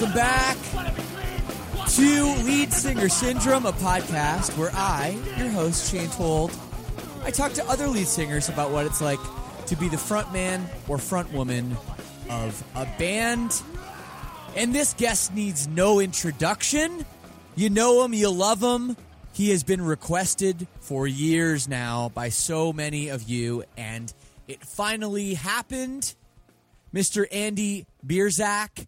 Welcome back to Lead Singer Syndrome, a podcast where I, your host, Shane Told, I talk to other lead singers about what it's like to be the front man or front woman of a band. And this guest needs no introduction. You know him, you love him. He has been requested for years now by so many of you, and it finally happened. Mr. Andy Biersack,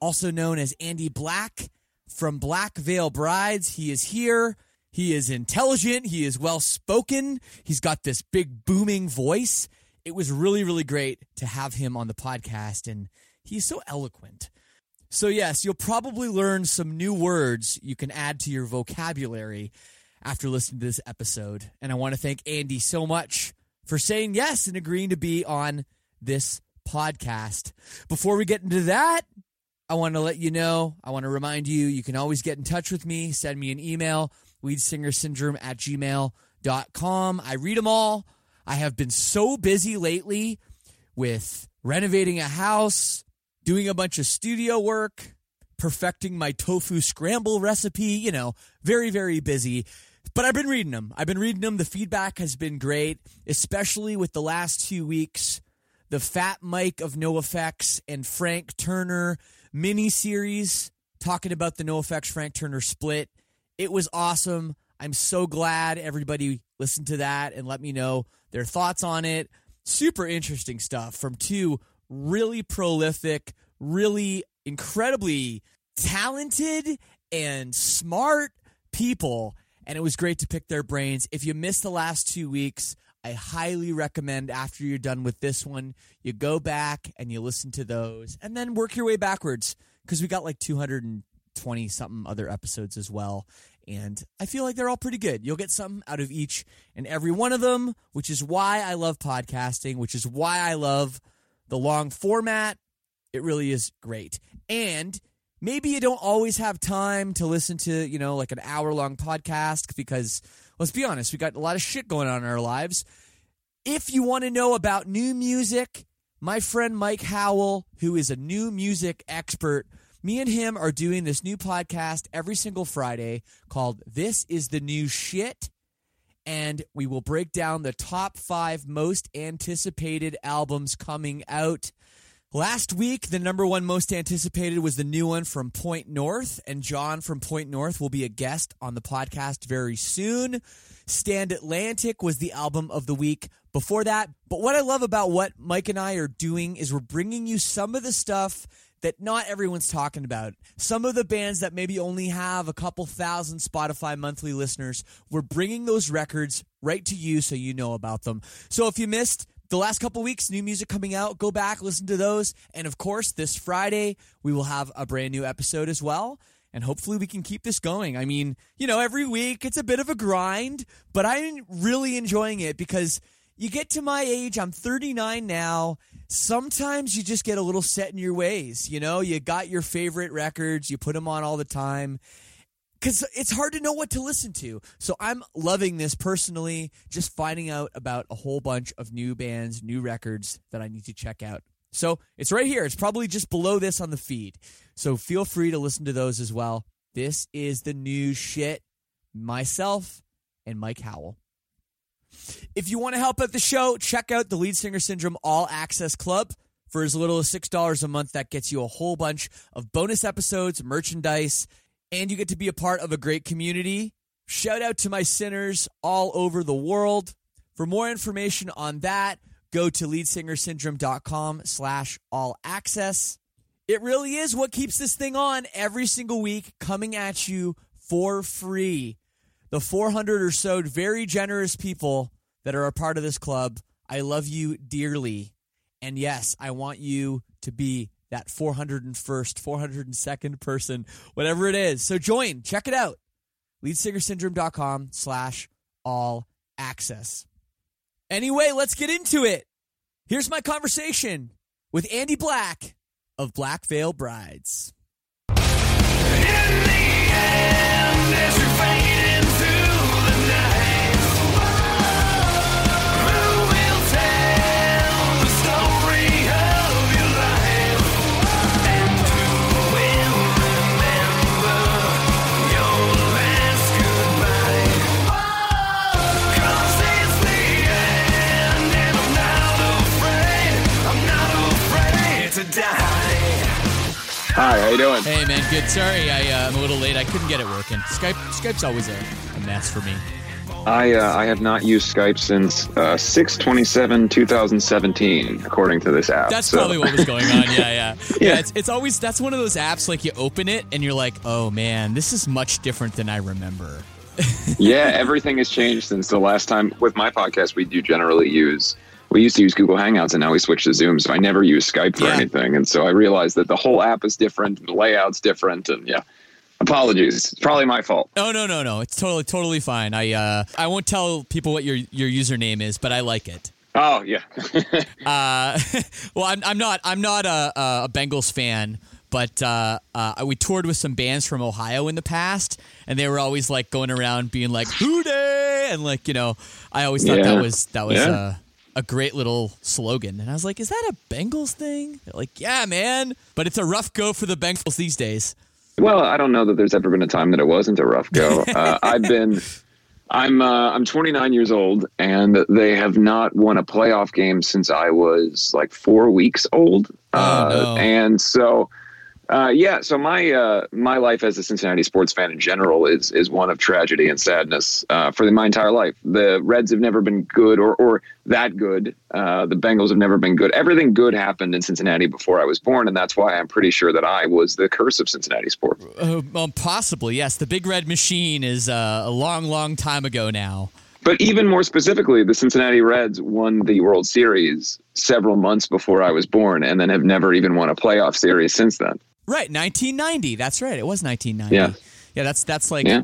also known as Andy Black from Black Veil Brides. He is here. He is intelligent. He is well spoken. He's got this big booming voice. It was really, really great to have him on the podcast, and he's so eloquent. So, yes, you'll probably learn some new words you can add to your vocabulary after listening to this episode. And I want to thank Andy so much for saying yes and agreeing to be on this podcast. Before we get into that, I want to let you know, I want to remind you, you can always get in touch with me. Send me an email, leadsingersyndrome at gmail.com. I read them all. I have been so busy lately with renovating a house, doing a bunch of studio work, perfecting my tofu scramble recipe, you know, very, very busy. But I've been reading them. I've been reading them. The feedback has been great, especially with the last two weeks. The Fat Mike of NOFX and Frank Turner mini series talking about the NOFX Frank Turner split. It was awesome. I'm so glad everybody listened to that and let me know their thoughts on it. Super interesting stuff from two really prolific, really incredibly talented and smart people. And it was great to pick their brains. If you missed the last two weeks, I highly recommend after you're done with this one, you go back and you listen to those and then work your way backwards because we got like 220 something other episodes as well. And I feel like they're all pretty good. You'll get something out of each and every one of them, which is why I love podcasting, which is why I love the long format. It really is great. And maybe you don't always have time to listen to, you know, like an hour long podcast because let's be honest, we got a lot of shit going on in our lives. If you want to know about new music, my friend Mike Howell, who is a new music expert, me and him are doing this new podcast every single Friday called This is the New Shit. And we will break down the top five most anticipated albums coming out. Last week, the number one most anticipated was the new one from Point North, and John from Point North will be a guest on the podcast very soon. Stand Atlantic was the album of the week before that. But what I love about what Mike and I are doing is we're bringing you some of the stuff that not everyone's talking about. Some of the bands that maybe only have a couple thousand Spotify monthly listeners, we're bringing those records right to you so you know about them. So if you missed the last couple weeks, new music coming out, go back, listen to those. And of course, this Friday, we will have a brand new episode as well and hopefully we can keep this going. I mean, you know, every week it's a bit of a grind, but I'm really enjoying it because you get to my age, I'm 39 now. Sometimes you just get a little set in your ways. You know, you got your favorite records, you put them on all the time because it's hard to know what to listen to. So I'm loving this personally, just finding out about a whole bunch of new bands, new records that I need to check out. So it's right here. It's probably just below this on the feed. So feel free to listen to those as well. This is the new shit. Myself and Mike Howell. If you want to help out the show, check out the Lead Singer Syndrome All Access Club. For as little as $6 a month, that gets you a whole bunch of bonus episodes, merchandise, and you get to be a part of a great community. Shout out to my sinners all over the world. For more information on that, go to leadsingersyndrome.com slash all access. It really is what keeps this thing on every single week, coming at you for free. The 400 or so very generous people that are a part of this club, I love you dearly. And yes, I want you to be that 401st, 402nd person, whatever it is. So join, check it out. Leadsingersyndrome.com slash all access. Anyway, let's get into it. Here's my conversation with Andy Black of Black Veil Brides. Hi, how you doing? Hey man, good. Sorry, I, uh, I'm a little late. I couldn't get it working. Skype, Skype's always a, a mess for me. I uh, I have not used Skype since uh, six twenty seven two thousand seventeen, according to this app. That's so. probably what was going on. Yeah, yeah, yeah. yeah it's, it's always that's one of those apps like you open it and you're like, oh man, this is much different than I remember. yeah, everything has changed since the last time. With my podcast, we do generally use we used to use Google Hangouts and now we switched to Zoom. So I never use Skype for yeah. anything. And so I realized that the whole app is different, the layout's different, and yeah. Apologies. It's probably my fault. Oh no no no! It's totally totally fine. I uh I won't tell people what your your username is, but I like it. Oh yeah. uh, well, I'm I'm not I'm not a a Bengals fan, but uh, uh, we toured with some bands from Ohio in the past, and they were always like going around being like "Who Dey," and like you know, I always thought yeah. that was that was yeah. A great little slogan. And I was like, is that a Bengals thing? They're like, yeah, man. But it's a rough go for the Bengals these days. Well, I don't know that there's ever been a time that it wasn't a rough go. Uh, I've been. I'm uh, I'm 29 years old, and they have not won a playoff game since I was like four weeks old. Oh, uh, no. And so uh, yeah, so my uh, my life as a Cincinnati sports fan in general is is one of tragedy and sadness uh, for my entire life. The Reds have never been good or or that good. Uh, the Bengals have never been good. Everything good happened in Cincinnati before I was born, and that's why I'm pretty sure that I was the curse of Cincinnati sports. Uh, well, possibly, yes. The Big Red Machine is uh, a long, long time ago now. But even more specifically, the Cincinnati Reds won the World Series several months before I was born, and then have never even won a playoff series since then. Right, 1990. That's right. It was 1990. Yeah, yeah. That's that's like yeah.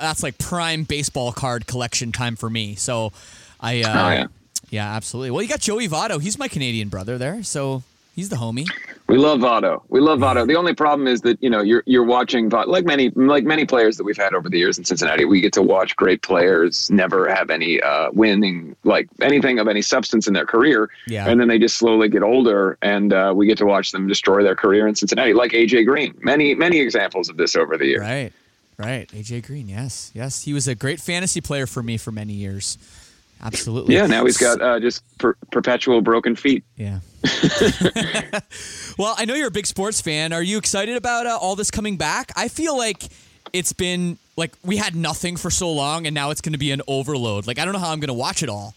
that's like prime baseball card collection time for me. So, I uh, oh, yeah. yeah, absolutely. Well, you got Joey Votto. He's my Canadian brother there, so he's the homie. We love Votto. We love Votto. The only problem is that you know you're you're watching Votto, like many like many players that we've had over the years in Cincinnati. We get to watch great players never have any uh, winning like anything of any substance in their career, yeah. and then they just slowly get older, and uh, we get to watch them destroy their career in Cincinnati, like AJ Green. Many many examples of this over the years. Right, right. AJ Green. Yes, yes. He was a great fantasy player for me for many years. Absolutely. Yeah. Now he's got uh, just per- perpetual broken feet. Yeah. well, I know you're a big sports fan. Are you excited about uh, all this coming back? I feel like it's been like we had nothing for so long, and now it's going to be an overload. Like I don't know how I'm going to watch it all.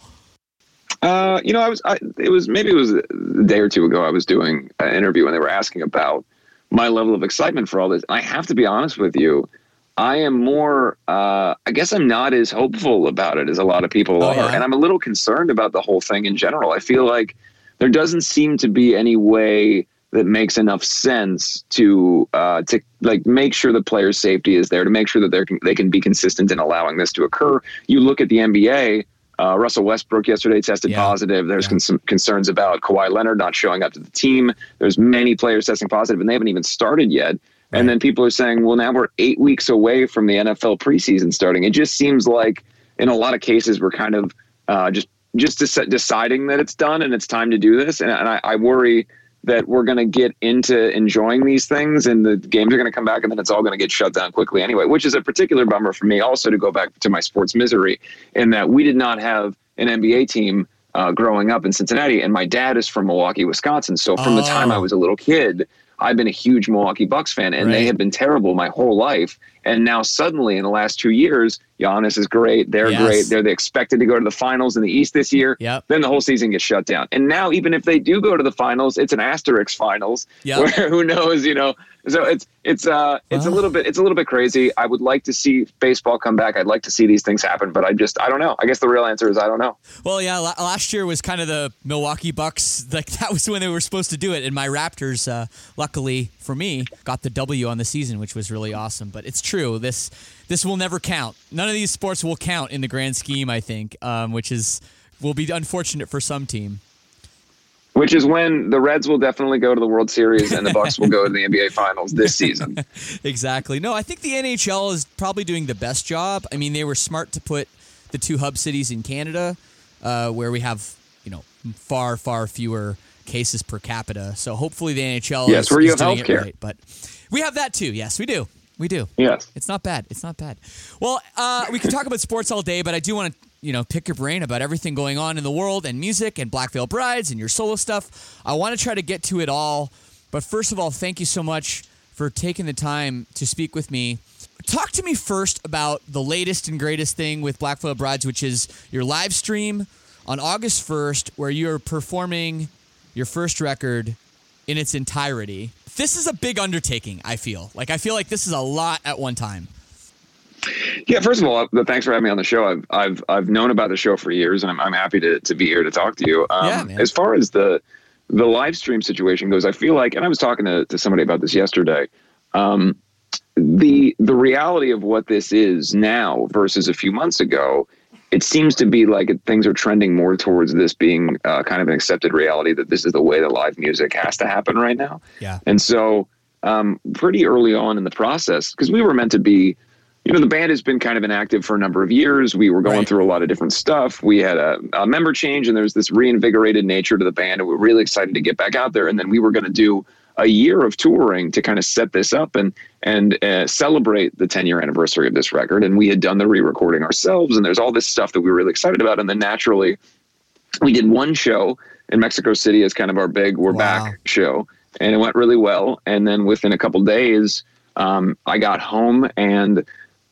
Uh, you know, I was. I, it was maybe it was a day or two ago. I was doing an interview and they were asking about my level of excitement for all this. I have to be honest with you. I am more. Uh, I guess I'm not as hopeful about it as a lot of people Oh, are, yeah? and I'm a little concerned about the whole thing in general. I feel like there doesn't seem to be any way that makes enough sense to uh, to like make sure the players' safety is there, to make sure that they can they can be consistent in allowing this to occur. You look at the NBA. Uh, Russell Westbrook yesterday tested Yeah. positive. There's Yeah. con- some concerns about Kawhi Leonard not showing up to the team. There's many players testing positive, and they haven't even started yet. Right. And then people are saying, well, now we're eight weeks away from the NFL preseason starting. It just seems like in a lot of cases we're kind of uh, just just dec- deciding that it's done and it's time to do this. And, and I, I worry that we're going to get into enjoying these things and the games are going to come back and then it's all going to get shut down quickly anyway, which is a particular bummer for me also to go back to my sports misery in that we did not have an NBA team uh, growing up in Cincinnati and my dad is from Milwaukee, Wisconsin. So from the time Oh. I was a little kid, I've been a huge Milwaukee Bucks fan and they have been terrible my whole life. And now suddenly in the last two years, Giannis is great. They're Yes. great. They're expected to go to the finals in the East this year Yep. then the whole season gets shut down. And now, even if they do go to the finals, it's an asterisk finals Yep. where who knows, you know. So it's it's uh it's a little bit it's a little bit crazy. I would like to see baseball come back. I'd like to see these things happen, but I just I don't know. I guess the real answer is I don't know. Well, yeah, la- last year was kind of the Milwaukee Bucks. Like that was when they were supposed to do it, and my Raptors, uh, luckily for me, got the W on the season, which was really awesome. But it's true this this will never count. None of these sports will count in the grand scheme. I think, um, which is will be unfortunate for some team. Which is when the Reds will definitely go to the World Series and the Bucks will go to the NBA Finals this season. Exactly. No, I think the NHL is probably doing the best job. I mean, they were smart to put the two hub cities in Canada, uh, where we have you know far far fewer cases per capita. So hopefully the NHL Yes, is, where you is have doing it right. But we have that too. Yes, we do. We do. Yes. It's not bad. It's not bad. Well, uh, we can talk about sports all day, but I do want to, you know, pick your brain about everything going on in the world and music and Black Veil Brides and your solo stuff. I want to try to get to it all. But first of all, thank you so much for taking the time to speak with me. Talk to me first about the latest and greatest thing with Black Veil Brides, which is your live stream on August 1st, where you're performing your first record in its entirety. This is a big undertaking, I feel. Like I feel like this is a lot at one time. Yeah, first of all, uh, thanks for having me on the show. I've I've I've known about the show for years, and I'm I'm happy to to be here to talk to you. Um, Yeah, man. As far as the the live stream situation goes, I feel like, and I was talking to, to somebody about this yesterday. Um, the the reality of what this is now versus a few months ago, it seems to be like things are trending more towards this being uh, kind of an accepted reality that this is the way that live music has to happen right now. Yeah. And so, um, pretty early on in the process, because we were meant to be, you know, the band has been kind of inactive for a number of years. We were going Right. through a lot of different stuff. We had a, a member change, and there's this reinvigorated nature to the band, and we we're really excited to get back out there. And then we were going to do a year of touring to kind of set this up and and uh, celebrate the 10 year anniversary of this record. And we had done the re-recording ourselves, and there's all this stuff that we were really excited about. And then naturally, we did one show in Mexico City as kind of our big "We're Wow. Back" show, and it went really well. And then within a couple days, um, I got home, and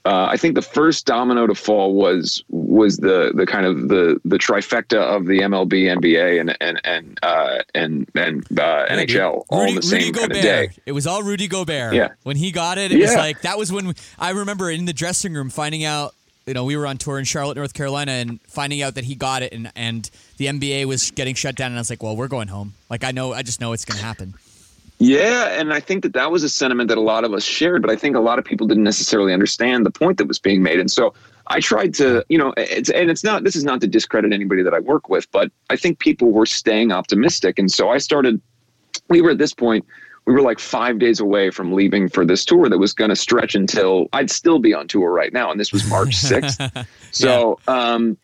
uh, I think the first domino to fall was was the the kind of the the trifecta of the MLB, NBA, and and and uh, and and uh, NHL all Rudy, the same Rudy kind of day. It was all Rudy Gobert. Yeah. When he got it, it was like that was when I remember in the dressing room finding out. You know, we were on tour in Charlotte, North Carolina, and finding out that he got it, and and the NBA was getting shut down, and I was like, "Well, we're going home." Like I know, I just know it's going to happen. Yeah, and I think that that was a sentiment that a lot of us shared, but I think a lot of people didn't necessarily understand the point that was being made. And so I tried to, you know, it's and it's not this is not to discredit anybody that I work with, but I think people were staying optimistic. And so I started we were at this point we were like 5 days away from leaving for this tour that was going to stretch until I'd still be on tour right now and this was March 6th. So, um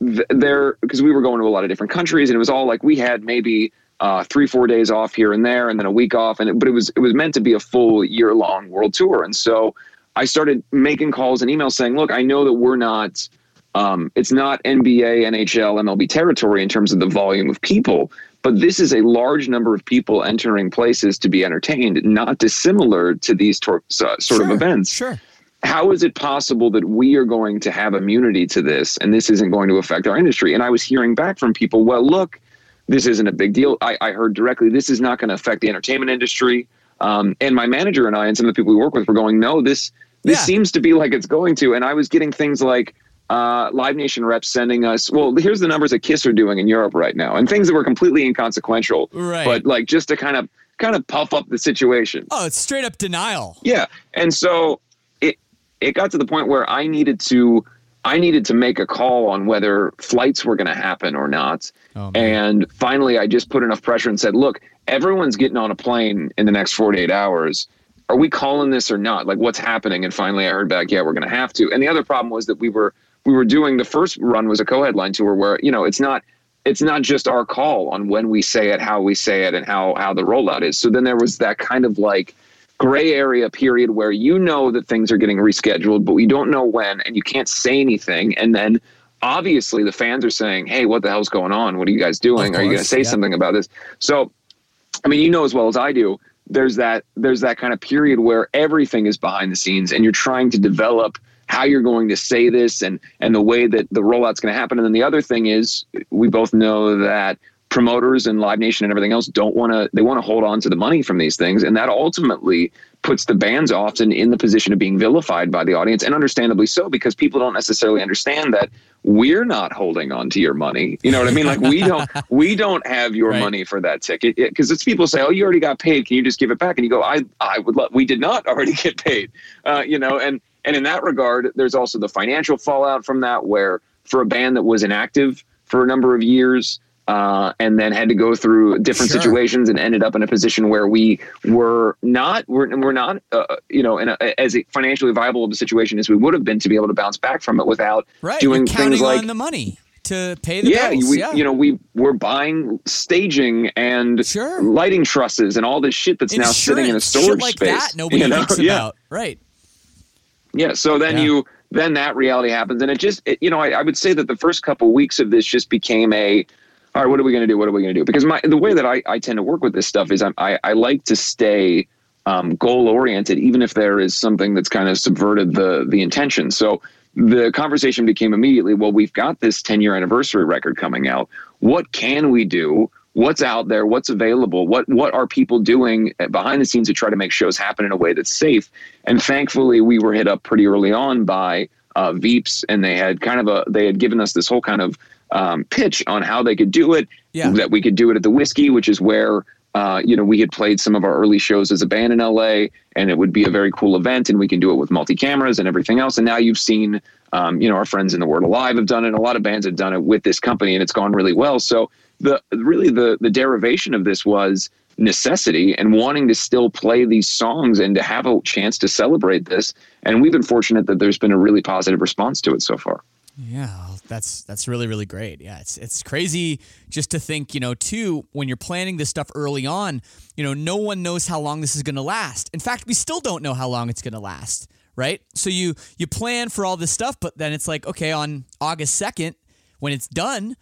th- there because we were going to a lot of different countries and it was all like we had maybe uh, three four days off here and there and then a week off and it, but it was it was meant to be a full year long world tour and so I started making calls and emails saying look I know that we're not um, it's not NBA NHL MLB territory in terms of the volume of people but this is a large number of people entering places to be entertained not dissimilar to these tor- so- sort of events Sure. how is it possible that we are going to have immunity to this and this isn't going to affect our industry? And I was hearing back from people, well, look, this isn't a big deal. I, I heard directly, this is not going to affect the entertainment industry. Um, and my manager and I and some of the people we work with were going, no, this this yeah. seems to be like it's going to. And I was getting things like uh, Live Nation reps sending us, well, here's the numbers that Kiss are doing in Europe right now, and things that were completely inconsequential, right. but like just to kind of kind of puff up the situation. Oh, it's straight up denial. Yeah, and so it it got to the point where I needed to I needed to make a call on whether flights were going to happen or not. Oh, and finally, I just put enough pressure and said, "Look, everyone's getting on a plane in the next 48 hours." Are we calling this or not? Like, what's happening? And finally, I heard back, yeah, we're going to have to. And the other problem was that we were we were doing the first run was a co-headline tour where you know it's not it's not just our call on when we say it, how we say it, and how how the rollout is. So then there was that kind of like gray area period where you know that things are getting rescheduled, but we don't know when, and you can't say anything. And then obviously the fans are saying, "Hey, what the hell's going on? What are you guys doing? Course, are you going to say yeah. something about this?" So, I mean, you know as well as I do. There's that there's that kind of period where everything is behind the scenes, and you're trying to develop how you're going to say this and and the way that the rollout's going to happen. And then the other thing is we both know that promoters and Live Nation and everything else don't want to they want to hold on to the money from these things. And that ultimately puts the bands often in the position of being vilified by the audience and understandably so because people don't necessarily understand that we're not holding on to your money. You know what i mean? Like we don't we don't have your right. money for that ticket. Because it's people say oh you already got paid. Can you just give it back? And you go i i would love we did not already get paid. Uh, you know and and in that regard, there's also the financial fallout from that, where for a band that was inactive for a number of years, uh, and then had to go through different sure. situations and ended up in a position where we were not we're, we're not uh, you know in a, as financially viable of a situation as we would have been to be able to bounce back from it without right. doing things like the money to pay the yeah, bills. We, yeah, you know, we we're buying staging and sure. lighting trusses and all this shit that's Insurance, now sitting in a storage like space. That nobody you know? thinks yeah. about. Right. Yeah. So then yeah. you then that reality happens, and it just it, you know I, I, would say that the first couple weeks of this just became a all right. What are we going to do? What are we going to do? Because my the way that I, I tend to work with this stuff is I'm, I I like to stay um, goal oriented, even if there is something that's kind of subverted the the intention. So the conversation became immediately, well, we've got this 10 year anniversary record coming out. What can we do what's out there, what's available, what what are people doing behind the scenes to try to make shows happen in a way that's safe. And thankfully, we were hit up pretty early on by uh, Veeps, and they had kind of a they had given us this whole kind of um, pitch on how they could do it. Yeah. That we could do it at the Whisky, which is where uh, you know we had played some of our early shows as a band in LA, and it would be a very cool event, and we can do it with multi cameras and everything else. And now you've seen. Um, you know, our friends in the Word Alive have done it. A lot of bands have done it with this company, and it's gone really well. So the really the the derivation of this was necessity and wanting to still play these songs and to have a chance to celebrate this. And we've been fortunate that there's been a really positive response to it so far. Yeah, that's that's really really great. Yeah, it's it's crazy just to think, you know, too when you're planning this stuff early on, you know, no one knows how long this is going to last. In fact, we still don't know how long it's going to last, right? So you you plan for all this stuff, but then it's like, okay, on August 2nd when it's done,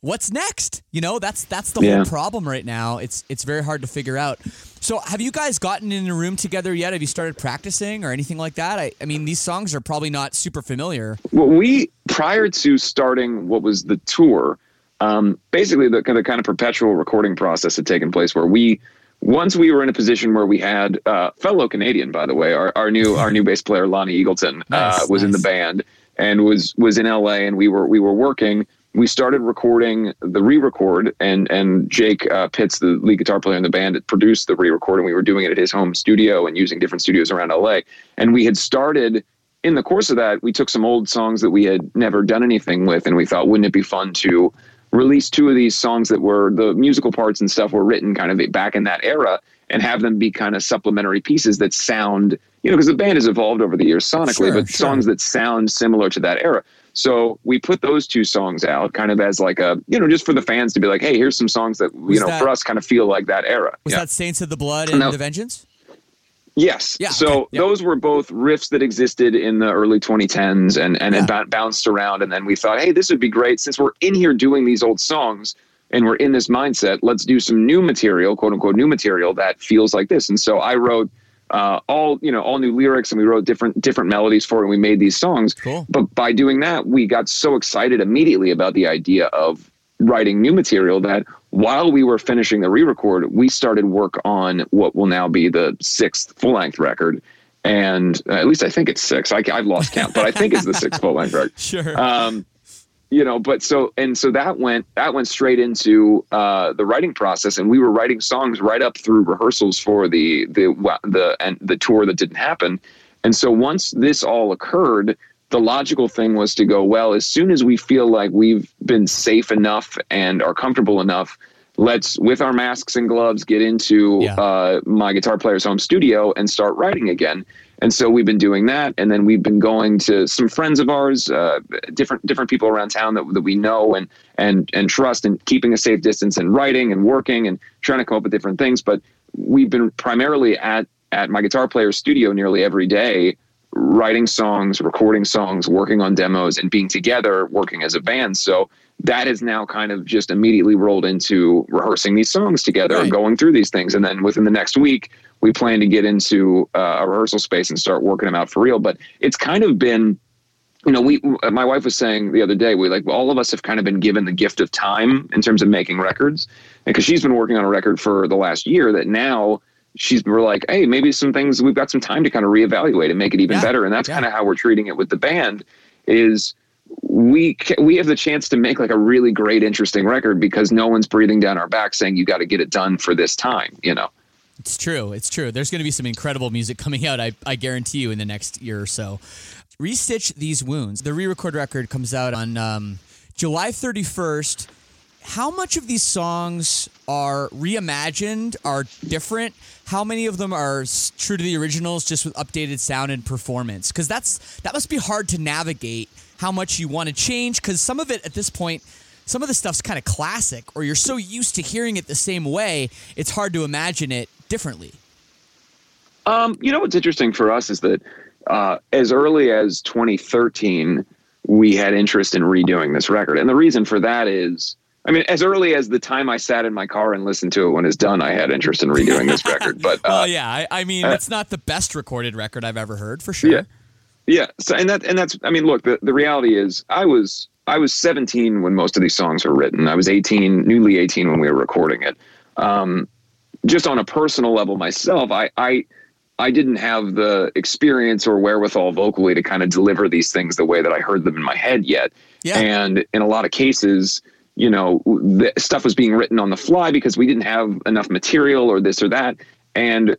what's next? You know, that's that's the yeah. whole problem right now. It's it's very hard to figure out. So, have you guys gotten in a room together yet? Have you started practicing or anything like that? I, I mean, these songs are probably not super familiar. Well, we prior to starting what was the tour, um, basically the, the kind of perpetual recording process had taken place where we once we were in a position where we had uh, fellow Canadian, by the way, our, our new our new bass player Lonnie Eagleton uh, nice, was nice. in the band and was was in LA, and we were we were working we started recording the re-record and and Jake uh, Pitts, the lead guitar player in the band, produced the re-record and we were doing it at his home studio and using different studios around LA. And we had started in the course of that, we took some old songs that we had never done anything with and we thought, wouldn't it be fun to release two of these songs that were the musical parts and stuff were written kind of back in that era and have them be kind of supplementary pieces that sound, you know, because the band has evolved over the years sonically, sure, but sure. songs that sound similar to that era. So we put those two songs out kind of as like a, you know, just for the fans to be like, hey, here's some songs that, was you know, that, for us kind of feel like that era. Was yeah. that Saints of the Blood and The Vengeance? Yes. Yeah, so okay. yep. those were both riffs that existed in the early 2010s and, and yeah. it bounced around. And then we thought, hey, this would be great since we're in here doing these old songs and we're in this mindset. Let's do some new material, quote unquote, new material that feels like this. And so I wrote uh, all you know all new lyrics and we wrote different different melodies for it and we made these songs Cool. but by doing that we got so excited immediately about the idea of writing new material that while we were finishing the re-record we started work on what will now be the sixth full-length record and uh, at least i think it's six I, i've lost count but i think it's the sixth full-length record Sure. um, you know, but so and so that went that went straight into uh, the writing process, and we were writing songs right up through rehearsals for the the the and the tour that didn't happen. And so once this all occurred, the logical thing was to go well. As soon as we feel like we've been safe enough and are comfortable enough, let's with our masks and gloves get into Yeah. uh, my guitar player's home studio and start writing again. And so we've been doing that, and then we've been going to some friends of ours, uh, different different people around town that, that we know and and and trust, and keeping a safe distance and writing and working and trying to come up with different things. But we've been primarily at at my guitar player's studio nearly every day, writing songs, recording songs, working on demos, and being together, working as a band. So that is now kind of just immediately rolled into rehearsing these songs together and going through these things. And then within the next week, we plan to get into uh, a rehearsal space and start working them out for real. But it's kind of been, you know, we, my wife was saying the other day, we like, all of us have kind of been given the gift of time in terms of making records. And Because she's been working on a record for the last year that now she's, we're like, hey, maybe some things, we've got some time to kind of reevaluate and make it even Yeah. better. And that's Yeah. kind of how we're treating it with the band is we we have the chance to make like a really great interesting record because no one's breathing down our back saying you got to get it done for this time you know It's true. It's true. There's going to be some incredible music coming out, I, I guarantee you, in the next year or so. Restitch These Wounds. The re record record comes out on um, July 31st. How much of these songs are reimagined, are different? How many of them are true to the originals, just with updated sound and performance? Because that's that must be hard to navigate. How much you want to change? Because some of it at this point, some of the stuff's kind of classic, or you're so used to hearing it the same way, it's hard to imagine it differently. um you know what's interesting for us is that uh as early as 2013 we had interest in redoing this record and the reason for that is I mean, as early as the time I sat in my car and listened to it when it's done, I had interest in redoing this record. But uh, Well, yeah, I, I mean, uh, it's not the best recorded record I've ever heard, for sure. Yeah. Yeah. So and that and that's I mean, look, the, the reality is I was I was 17 when most of these songs were written. I was 18, newly 18 when we were recording it. Um, just on a personal level myself, I I I didn't have the experience or wherewithal vocally to kind of deliver these things the way that I heard them in my head yet. Yeah. And in a lot of cases, you know, stuff was being written on the fly because we didn't have enough material or this or that. And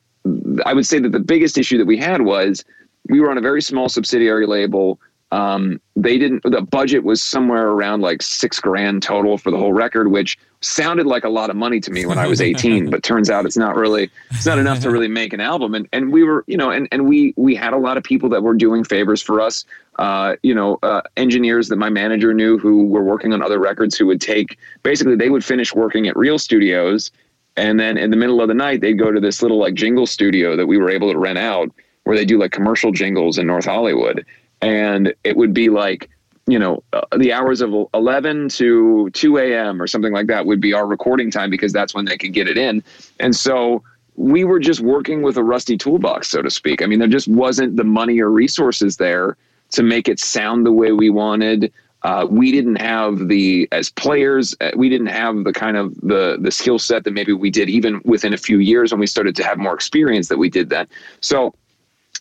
I would say that the biggest issue that we had was we were on a very small subsidiary label. Um, they didn't. The budget was somewhere around like six grand total for the whole record, which sounded like a lot of money to me when I was 18. but turns out it's not really. It's not enough to really make an album. And and we were, you know, and and we we had a lot of people that were doing favors for us. Uh, you know, uh, engineers that my manager knew who were working on other records who would take basically they would finish working at Real Studios and then in the middle of the night, they'd go to this little like jingle studio that we were able to rent out where they do like commercial jingles in North Hollywood. And it would be like, you know, uh, the hours of 11 to 2 a.m. or something like that would be our recording time because that's when they could get it in. And so we were just working with a rusty toolbox, so to speak. I mean, there just wasn't the money or resources there to make it sound the way we wanted. Uh, we didn't have the as players uh, we didn't have the kind of the the skill set that maybe we did even within a few years when we started to have more experience that we did that so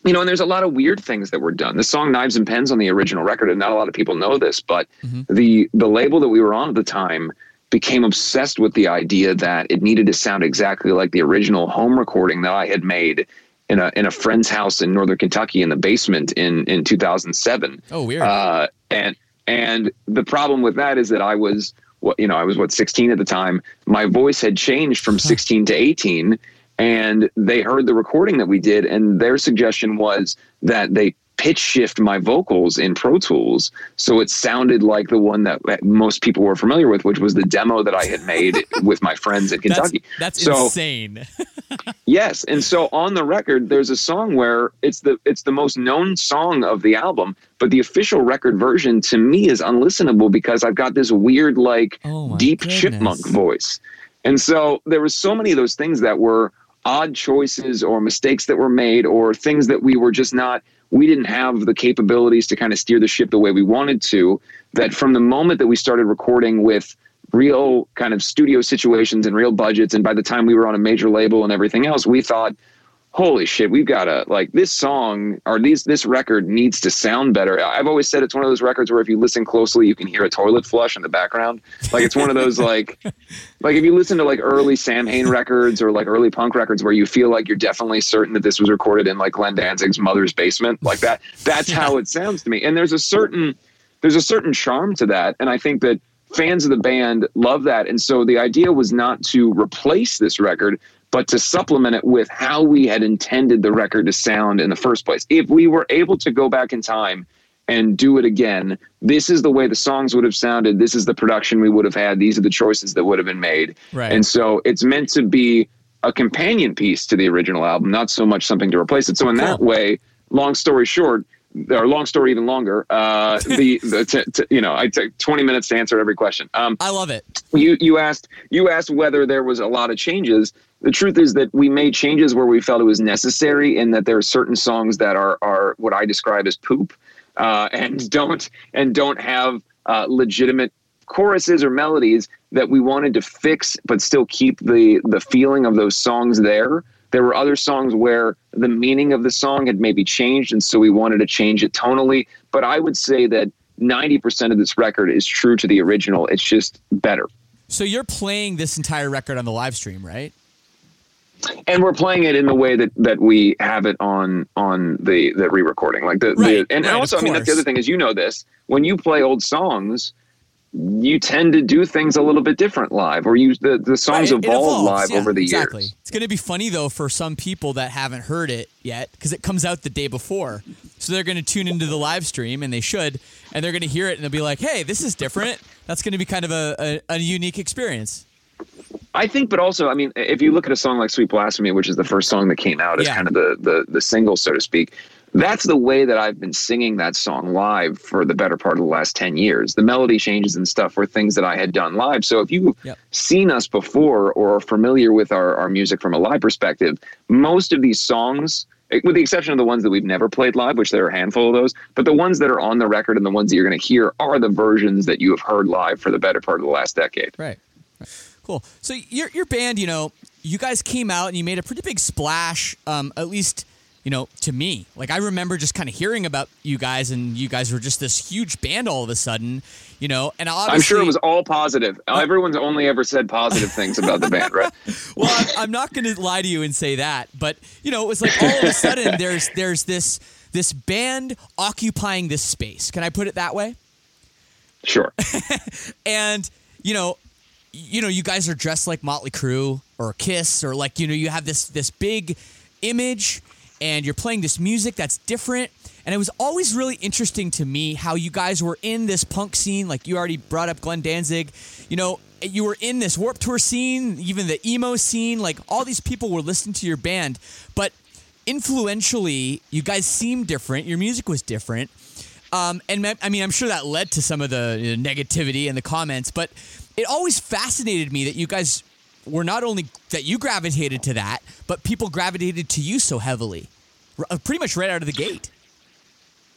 you know and there's a lot of weird things that were done the song knives and pens on the original record and not a lot of people know this but the the label that we were on at the time became obsessed with the idea that it needed to sound exactly like the original home recording that I had made in a in a friend's house in northern Kentucky in the basement in in 2007 Oh, weird. uh, and and the problem with that is that I was what you know I was what 16 at the time. My voice had changed from 16 to 18, and they heard the recording that we did, and their suggestion was that they pitch shift my vocals in Pro Tools so it sounded like the one that most people were familiar with, which was the demo that I had made with my friends in Kentucky. that's so, insane. Yes, and so on the record, there's a song where it's the it's the most known song of the album, but the official record version to me is unlistenable because I've got this weird like Oh deep goodness. chipmunk voice, and so there was so many of those things that were odd choices or mistakes that were made or things that we were just not we didn't have the capabilities to kind of steer the ship the way we wanted to that from the moment that we started recording with real kind of studio situations and real budgets and by the time we were on a major label and everything else we thought holy shit, we've got to like this song or these this record needs to sound better. I've always said it's one of those records where if you listen closely, you can hear a toilet flush in the background. Like it's one of those like like if you listen to like early Samhain records or like early punk records where you feel like you're definitely certain that this was recorded in like Glenn Danzig's mother's basement, like that. That's how it sounds to me. And there's a certain there's a certain charm to that, and I think that fans of the band love that. And so the idea was not to replace this record, but to supplement it with how we had intended the record to sound in the first place. If we were able to go back in time and do it again, this is the way the songs would have sounded. This is the production we would have had. These are the choices that would have been made. Right. And so it's meant to be a companion piece to the original album, not so much something to replace it. So in that way, long story short, or long story even longer. Uh, the the t- t- you know I took 20 minutes to answer every question. Um, I love it. You you asked you asked whether there was a lot of changes. The truth is that we made changes where we felt it was necessary, and that there are certain songs that are are what I describe as poop, uh, and don't and don't have uh, legitimate choruses or melodies that we wanted to fix, but still keep the the feeling of those songs there. There were other songs where the meaning of the song had maybe changed, and so we wanted to change it tonally. But I would say that 90% of this record is true to the original. It's just better. So you're playing this entire record on the live stream, right? And we're playing it in the way that that we have it on on the the re-recording like the, right, the and, right, also i mean that's the other thing is you know this when you play old songs you tend to do things a little bit different live or you the, the songs right, evolve live yeah, over the years. exactly. years. It's going to be funny though for some people that haven't heard it yet because it comes out the day before. So they're going to tune into the live stream and they should and they're going to hear it and they'll be like hey this is different. That's going to be kind of a, a, a unique experience I think, but also, I mean, if you look at a song like "Sweet Blasphemy," which is the first song that came out as yeah. kind of the, the the single, so to speak, that's the way that I've been singing that song live for the better part of the last 10 years. The melody changes and stuff were things that I had done live. So if you've yep. seen us before or are familiar with our, our music from a live perspective, most of these songs, eh, with the exception of the ones that we've never played live, which there are a handful of those, but the ones that are on the record and the ones that you're going to hear are the versions that you have heard live for the better part of the last decade. Right. Cool. So your your band, you know, you guys came out and you made a pretty big splash. Um, at least, you know, to me, like I remember just kind of hearing about you guys, and you guys were just this huge band all of a sudden. You know, and I'm sure it was all positive. Everyone's only ever said positive things about the band, right? well, I'm, I'm not going to lie to you and say that, but you know, it was like all of a sudden there's there's this this band occupying this space. Can I put it that way? Sure. and you know, you know, you guys are dressed like Motley Crue or Kiss, or like you know, you have this this big image, and you're playing this music that's different. And it was always really interesting to me how you guys were in this punk scene. Like you already brought up Glenn Danzig, you know, you were in this Warped Tour scene, even the emo scene. Like all these people were listening to your band, but influentially, you guys seemed different. Your music was different. Um, and I mean, I'm sure that led to some of the negativity and the comments, but it always fascinated me that you guys were not only that you gravitated to that, but people gravitated to you so heavily, uh, pretty much right out of the gate.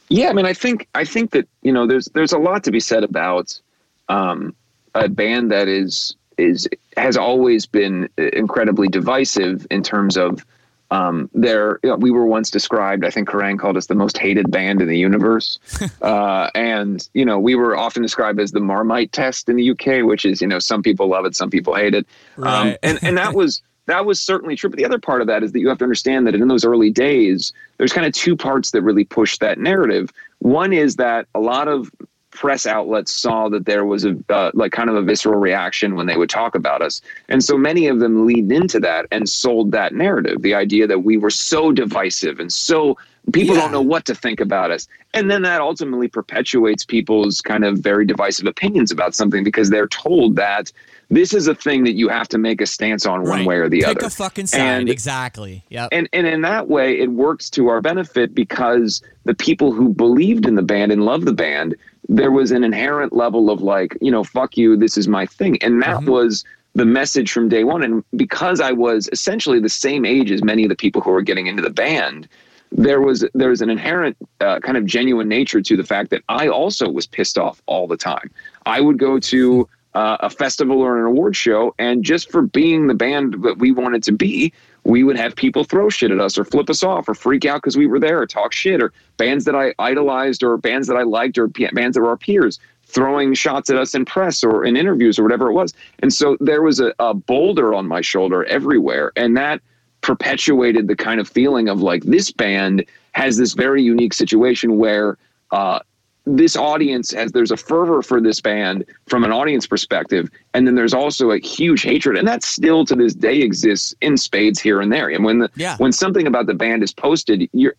Yeah, I mean, I think I think that you know, there's there's a lot to be said about um, a band that is is has always been incredibly divisive in terms of um, there, you know, we were once described. I think Kerrang called us the most hated band in the universe, uh, and you know we were often described as the Marmite test in the UK, which is you know some people love it, some people hate it, um, right. um, and and that was that was certainly true. But the other part of that is that you have to understand that in those early days, there's kind of two parts that really push that narrative. One is that a lot of press outlets saw that there was a uh, like kind of a visceral reaction when they would talk about us and so many of them leaned into that and sold that narrative the idea that we were so divisive and so people yeah. don't know what to think about us and then that ultimately perpetuates people's kind of very divisive opinions about something because they're told that this is a thing that you have to make a stance on one way or the Pick other. A fucking side. And, exactly. Yeah. And and in that way, it works to our benefit because the people who believed in the band and loved the band, there was an inherent level of like, you know, fuck you, this is my thing, and that mm-hmm. was the message from day one. And because I was essentially the same age as many of the people who were getting into the band, there was there was an inherent uh, kind of genuine nature to the fact that I also was pissed off all the time. I would go to uh, a festival or an award show, and just for being the band that we wanted to be, we would have people throw shit at us or flip us off or freak out because we were there or talk shit or bands that I idolized or bands that I liked or bands that were our peers throwing shots at us in press or in interviews or whatever it was. And so there was a, a boulder on my shoulder everywhere. And that perpetuated the kind of feeling of like this band has this very unique situation where uh, this audience has there's a fervor for this band from an audience perspective and then there's also a huge hatred and that still to this day exists in spades here and there and when the Yeah. when something about the band is posted you're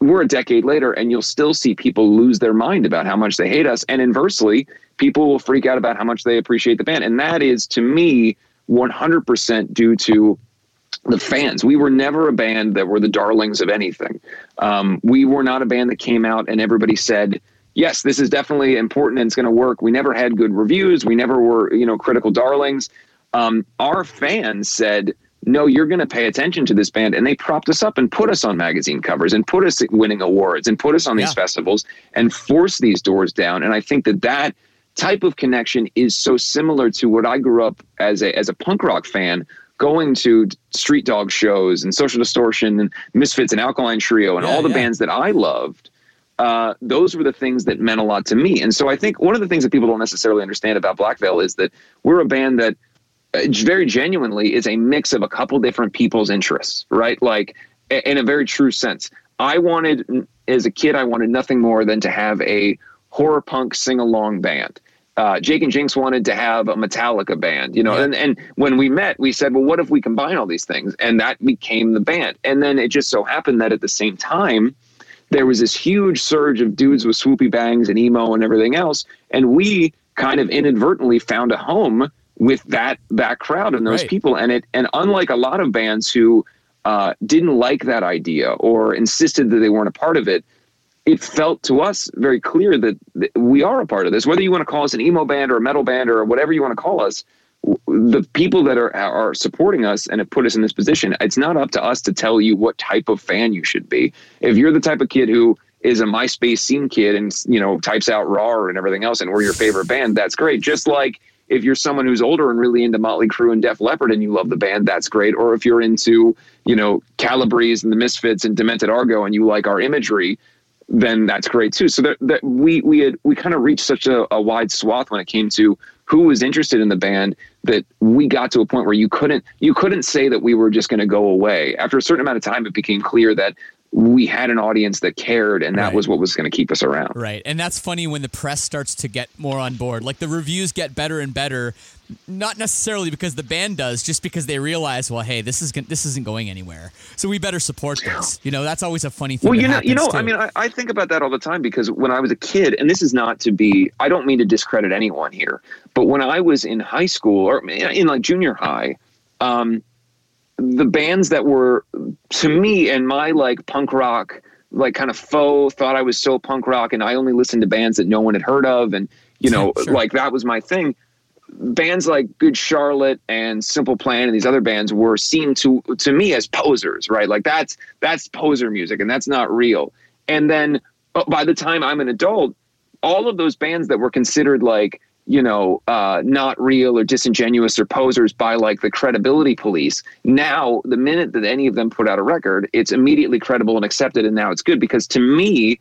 we're a decade later and you'll still see people lose their mind about how much they hate us and inversely people will freak out about how much they appreciate the band and that is to me 100% due to the fans. We were never a band that were the darlings of anything. Um, we were not a band that came out and everybody said, "Yes, this is definitely important and it's going to work." We never had good reviews. We never were, you know, critical darlings. Um, our fans said, "No, you're going to pay attention to this band," and they propped us up and put us on magazine covers and put us winning awards and put us on these Yeah. festivals and force these doors down. And I think that that type of connection is so similar to what I grew up as a as a punk rock fan going to street dog shows and social distortion and misfits and alkaline trio and Yeah, all the yeah. bands that i loved uh, those were the things that meant a lot to me and so i think one of the things that people don't necessarily understand about black veil is that we're a band that uh, very genuinely is a mix of a couple different people's interests right like i- in a very true sense i wanted as a kid i wanted nothing more than to have a horror punk sing-along band uh, Jake and Jinx wanted to have a Metallica band, you know, Yeah. and, and when we met, we said, well, what if we combine all these things? And that became the band. And then it just so happened that at the same time, there was this huge surge of dudes with swoopy bangs and emo and everything else. And we kind of inadvertently found a home with that that crowd and those Right. people. And it and unlike a lot of bands who uh, didn't like that idea or insisted that they weren't a part of it, it felt to us very clear that th- we are a part of this. Whether you want to call us an emo band or a metal band or whatever you want to call us, the people that are are supporting us and have put us in this position, it's not up to us to tell you what type of fan you should be. If you're the type of kid who is a MySpace scene kid and you know types out raw and everything else, and we're your favorite band, that's great. Just like if you're someone who's older and really into Motley Crue and Def Leppard and you love the band, that's great. Or if you're into you know Calabrese and the Misfits and Demented Are Go and you like our imagery, then that's great too. So that, that we we had we kind of reached such a, a wide swath when it came to who was interested in the band that we got to a point where you couldn't you couldn't say that we were just going to go away. After a certain amount of time, it became clear that we had an audience that cared, and that Right. was what was going to keep us around. Right. And that's funny when the press starts to get more on board. Like the reviews get better and better, not necessarily because the band does, just because they realize, well, hey, this is this isn't going anywhere. So we better support this. You know, that's always a funny thing. Well, you know, you know, happens, I mean, I, I think about that all the time because when I was a kid, and this is not to be, I don't mean to discredit anyone here, but when I was in high school or in like junior high, um, the bands that were to me and my like punk rock, like kind of faux, thought I was so punk rock, and I only listened to bands that no one had heard of, and you know, Sure. like that was my thing bands like Good Charlotte and Simple Plan and these other bands were seen to to me as posers, right? Like that's that's poser music and that's not real. And then uh, by the time I'm an adult, all of those bands that were considered like you know uh, not real or disingenuous or posers by like the credibility police now the minute that any of them put out a record it's immediately credible and accepted and now it's good because to me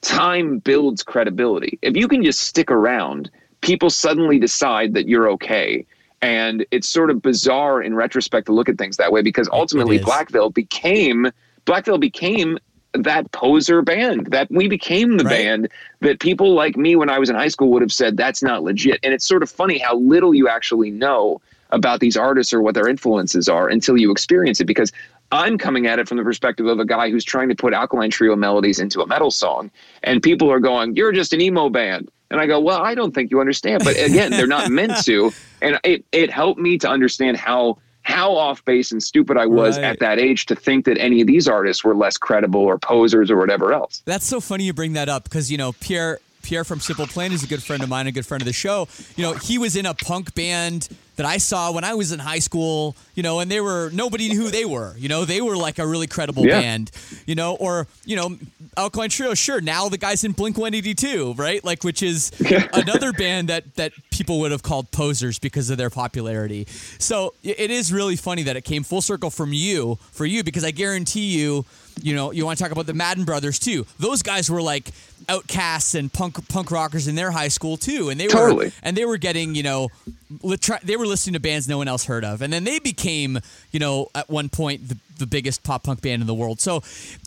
time builds credibility. If you can just stick around, people suddenly decide that you're okay. And it's sort of bizarre in retrospect to look at things that way because ultimately is. Black Veil became Black Veil became that poser band that we became the Right. band that people like me when I was in high school would have said that's not legit. And it's sort of funny how little you actually know about these artists or what their influences are until you experience it because I'm coming at it from the perspective of a guy who's trying to put Alkaline Trio melodies into a metal song, and people are going, "You're just an emo band," and I go, "Well, I don't think you understand." But again, they're not meant to, and it it helped me to understand how how off base and stupid I was Right. at that age to think that any of these artists were less credible or posers or whatever else. That's so funny you bring that up because you know Pierre Pierre from Simple Plan is a good friend of mine, a good friend of the show. You know, he was in a punk band that I saw when I was in high school, you know, and they were nobody knew who they were. You know, they were like a really credible Yeah. band, you know, or, you know, Alkaline Trio, sure, now the guy's in Blink 182, right? Like which is another band that that people would have called posers because of their popularity. So it is really funny that it came full circle from you for you because I guarantee you, you know, you want to talk about the Madden brothers too. Those guys were like outcasts and punk punk rockers in their high school too, and they were and they were getting you know li- try- they were listening to bands no one else heard of and then they became you know at one point the, the biggest pop punk band in the world so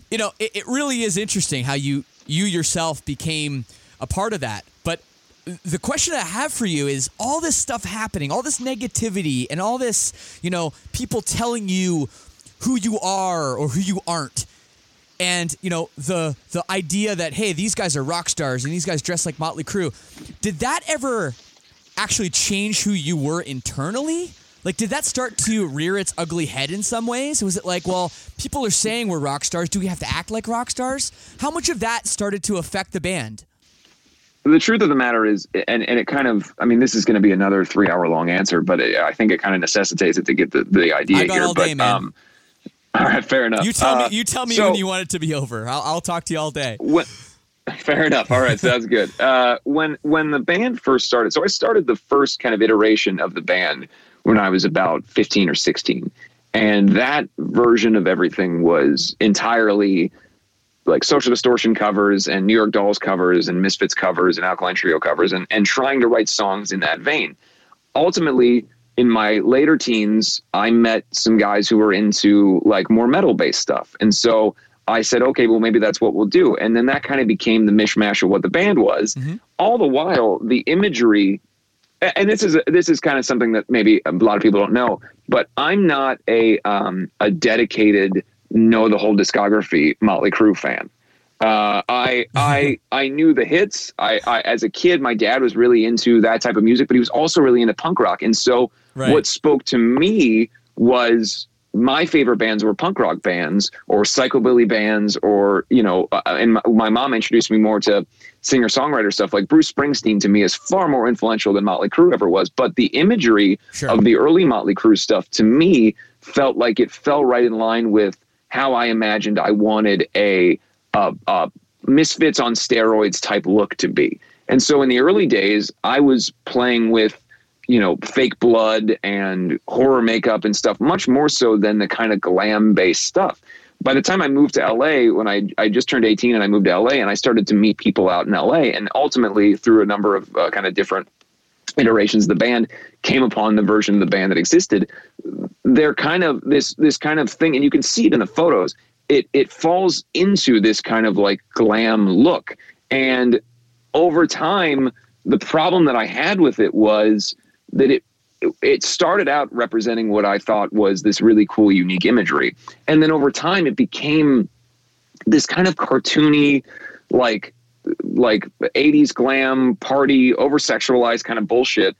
you know it, it really is interesting how you you yourself became a part of that but the question I have for you is all this stuff happening, all this negativity, and all this, you know, people telling you who you are or who you aren't. And, you know, the the idea that, hey, these guys are rock stars and these guys dress like Motley Crue. Did that ever actually change who you were internally? Like, did that start to rear its ugly head in some ways? Was it like, well, people are saying we're rock stars. Do we have to act like rock stars? How much of that started to affect the band? the truth of the matter is, and, and it kind of, I mean, this is going to be another three hour long answer, but it, I think it kind of necessitates it to get the, the idea here. but, day. Um, all right, fair enough. You tell Uh, me. You tell me so- when you want it to be over. I'll, I'll talk to you all day. When, fair enough. All right, sounds good. Uh, when when the band first started, so I started the first kind of iteration of the band when I was about fifteen or sixteen, and that version of everything was entirely like social distortion covers and New York Dolls covers and Misfits covers and Alkaline Trio covers and and trying to write songs in that vein. Ultimately, in my later teens, I met some guys who were into like more metal based stuff. And so I said, okay, well, maybe that's what we'll do. And then that kind of became the mishmash of what the band was. All the while, the imagery, and this is this is kind of something that maybe a lot of people don't know, but I'm not a um, a dedicated know the whole discography Motley Crue fan. Uh, I I I knew the hits. I, I as a kid, my dad was really into that type of music, but he was also really into punk rock. And so, Right. what spoke to me was my favorite bands were punk rock bands or psychobilly bands, or you know. Uh, and my, my mom introduced me more to singer songwriter stuff. Like Bruce Springsteen to me is far more influential than Motley Crue ever was. But the imagery Sure. of the early Motley Crue stuff to me felt like it fell right in line with how I imagined I wanted a, a, a misfits on steroids type look to be. And so in the early days, I was playing with, you know, fake blood and horror makeup and stuff, much more so than the kind of glam based stuff. By the time I moved to LA, when I, I just turned 18 and I moved to LA and I started to meet people out in LA, and ultimately through a number of uh, kind of different iterations the band came upon the version of the band that existed they're kind of this this kind of thing and you can see it in the photos it it falls into this kind of like glam look and over time the problem that i had with it was that it it started out representing what i thought was this really cool unique imagery and then over time it became this kind of cartoony like like 80s glam party over sexualized kind of bullshit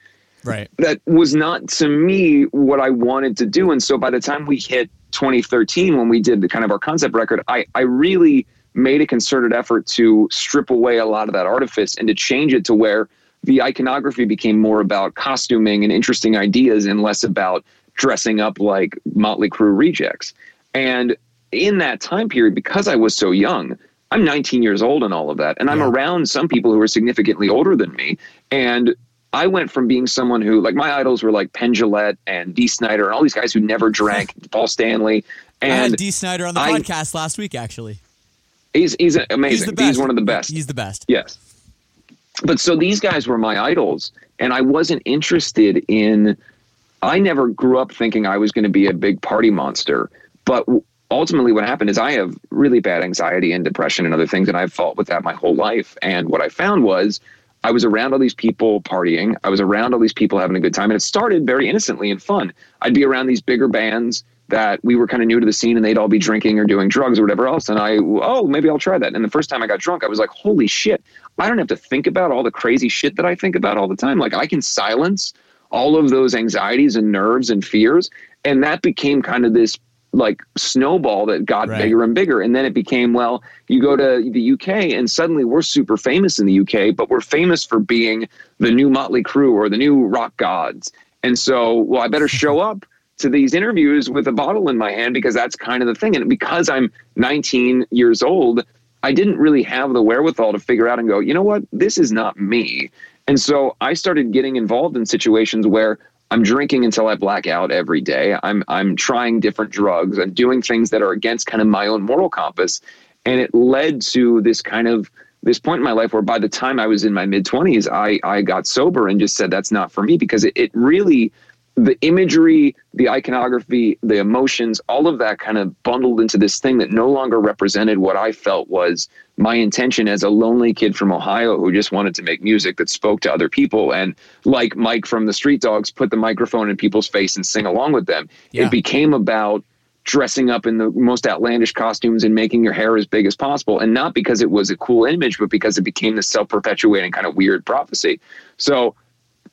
Right. that was not to me what I wanted to do. And so by the time we hit 2013, when we did the kind of our concept record, I, I really made a concerted effort to strip away a lot of that artifice and to change it to where the iconography became more about costuming and interesting ideas and less about dressing up like Motley Crue rejects. And in that time period, because I was so young, I'm 19 years old and all of that, and I'm Yeah. around some people who are significantly older than me. And I went from being someone who, like, my idols were like Penn Jillette and Dee Snider and all these guys who never drank, Paul Stanley. I had And Dee Snider on the I- podcast last week. Actually, he's, he's amazing. he's. He's one of the best. He's the best. Yes. But so these guys were my idols, and I wasn't interested in. I never grew up thinking I was going to be a big party monster. But ultimately, what happened is I have really bad anxiety and depression and other things, and I've fought with that my whole life. And what I found was I was around all these people partying. I was around all these people having a good time, and it started very innocently and fun. I'd be around these bigger bands that we were kind of new to the scene and they'd all be drinking or doing drugs or whatever else. And I, oh, maybe I'll try that. And the first time I got drunk, I was like, holy shit, I don't have to think about all the crazy shit that I think about all the time. Like I can silence all of those anxieties and nerves and fears. And that became kind of this like snowball that got Right. bigger and bigger. And then it became, well, you go to the UK and suddenly we're super famous in the UK, but we're famous for being the new Motley Crue or the new rock gods. And so, well, I better show up to these interviews with a bottle in my hand because that's kind of the thing. And because I'm 19 years old, I didn't really have the wherewithal to figure out and go, you know what, this is not me. And so I started getting involved in situations where I'm drinking until I black out every day. I'm I'm trying different drugs. I'm doing things that are against kind of my own moral compass. And it led to this kind of this point in my life where by the time I was in my mid 20s, I I got sober and just said that's not for me because it, it really the imagery, the iconography, the emotions, all of that kind of bundled into this thing that no longer represented what I felt was my intention as a lonely kid from Ohio who just wanted to make music that spoke to other people. And like Mike from the Street Dogs, put the microphone in people's face and sing along with them. Yeah. It became about dressing up in the most outlandish costumes and making your hair as big as possible. And not because it was a cool image, but because it became this self perpetuating kind of weird prophecy. So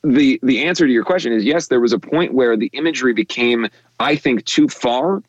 the the answer to your question is yes, there was a point where the imagery became, I think, too far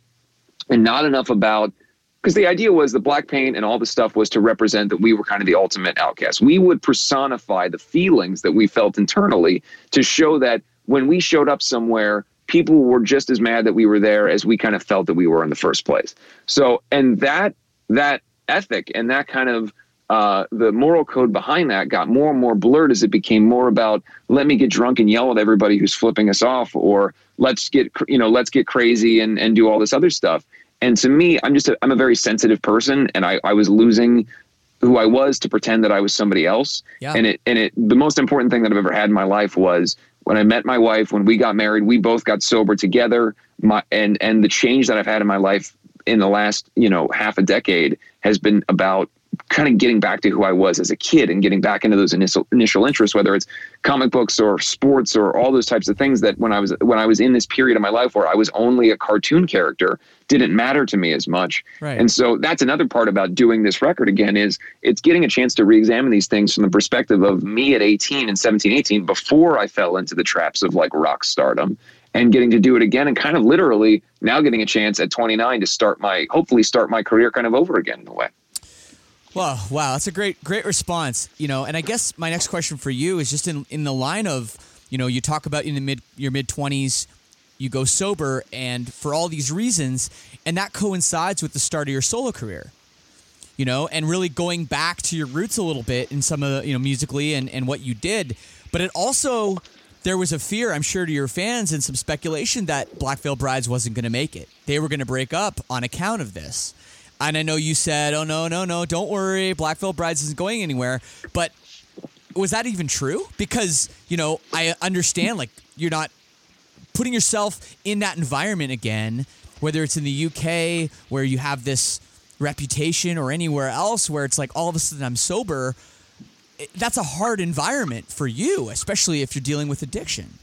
and not enough about because the idea was the black paint and all the stuff was to represent that we were kind of the ultimate outcast. We would personify the feelings that we felt internally to show that when we showed up somewhere, people were just as mad that we were there as we kind of felt that we were in the first place. So, and that that ethic and that kind of uh, the moral code behind that got more and more blurred as it became more about let me get drunk and yell at everybody who's flipping us off, or let's get you know let's get crazy and and do all this other stuff. And to me, I'm just a, I'm a very sensitive person, and I I was losing who I was to pretend that I was somebody else. Yeah. And it and it the most important thing that I've ever had in my life was when I met my wife, when we got married, we both got sober together. My and and the change that I've had in my life in the last, you know, half a decade has been about kind of getting back to who I was as a kid and getting back into those initial initial interests, whether it's comic books or sports or all those types of things that when I was when I was in this period of my life where I was only a cartoon character didn't matter to me as much. Right. And so that's another part about doing this record again is it's getting a chance to re-examine these things from the perspective of me at 18 and 17, 18 before I fell into the traps of like rock stardom and getting to do it again and kind of literally now getting a chance at 29 to start my hopefully start my career kind of over again in a way. Well, wow, that's a great, great response. You know, and I guess my next question for you is just in in the line of, you know, you talk about in the mid your mid twenties, you go sober, and for all these reasons, and that coincides with the start of your solo career. You know, and really going back to your roots a little bit in some of the, you know, musically and, and what you did. But it also there was a fear, I'm sure, to your fans and some speculation that Black Veil Brides wasn't going to make it. They were going to break up on account of this. And I know you said, "Oh no, no, no, don't worry, Black Veil Brides isn't going anywhere." But was that even true? Because you know, I understand like you're not putting yourself in that environment again, whether it's in the UK where you have this reputation or anywhere else where it's like all of a sudden I'm sober. That's a hard environment for you, especially if you're dealing with addiction.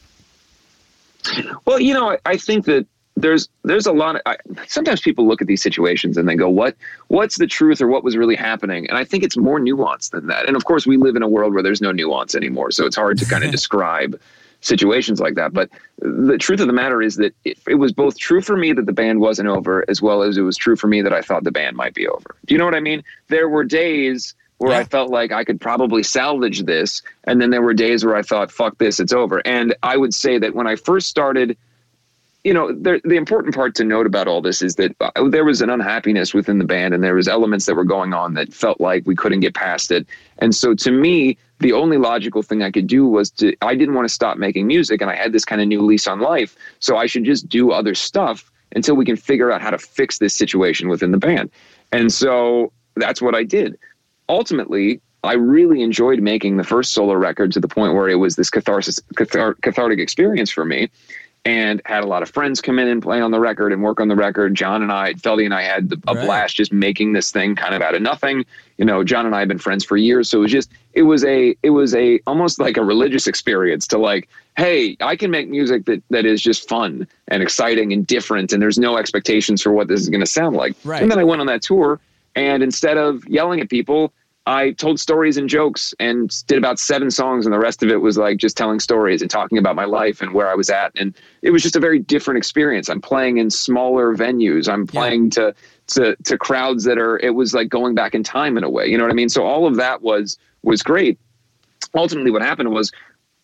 Well, you know, I think that there's there's a lot of I, sometimes people look at these situations and they go, "What what's the truth or what was really happening?" And I think it's more nuanced than that. And of course, we live in a world where there's no nuance anymore, so it's hard to kind of describe situations like that. But the truth of the matter is that it, it was both true for me that the band wasn't over, as well as it was true for me that I thought the band might be over. Do you know what I mean? There were days where Yeah. I felt like I could probably salvage this, and then there were days where I thought, "Fuck this, it's over." And I would say that when I first started you know, there, the important part to note about all this is that uh, there was an unhappiness within the band, and there was elements that were going on that felt like we couldn't get past it. And so, to me, the only logical thing I could do was to. I didn't want to stop making music, and I had this kind of new lease on life. So I should just do other stuff until we can figure out how to fix this situation within the band. And so that's what I did. Ultimately, I really enjoyed making the first solo record to the point where it was this catharsis, cathar- cathartic experience for me and had a lot of friends come in and play on the record and work on the record. John and I, Feldy and I had a Right. blast just making this thing kind of out of nothing. You know, John and I have been friends for years, so it was just it was a it was a almost like a religious experience to like, hey, I can make music that that is just fun and exciting and different, and there's no expectations for what this is going to sound like. Right. And then I went on that tour, and instead of yelling at people. I told stories and jokes and did about seven songs, and the rest of it was like just telling stories and talking about my life and where I was at. And it was just a very different experience. I'm playing in smaller venues. I'm playing yeah. to to to crowds that are. It was like going back in time in a way. You know what I mean? So all of that was was great. Ultimately, what happened was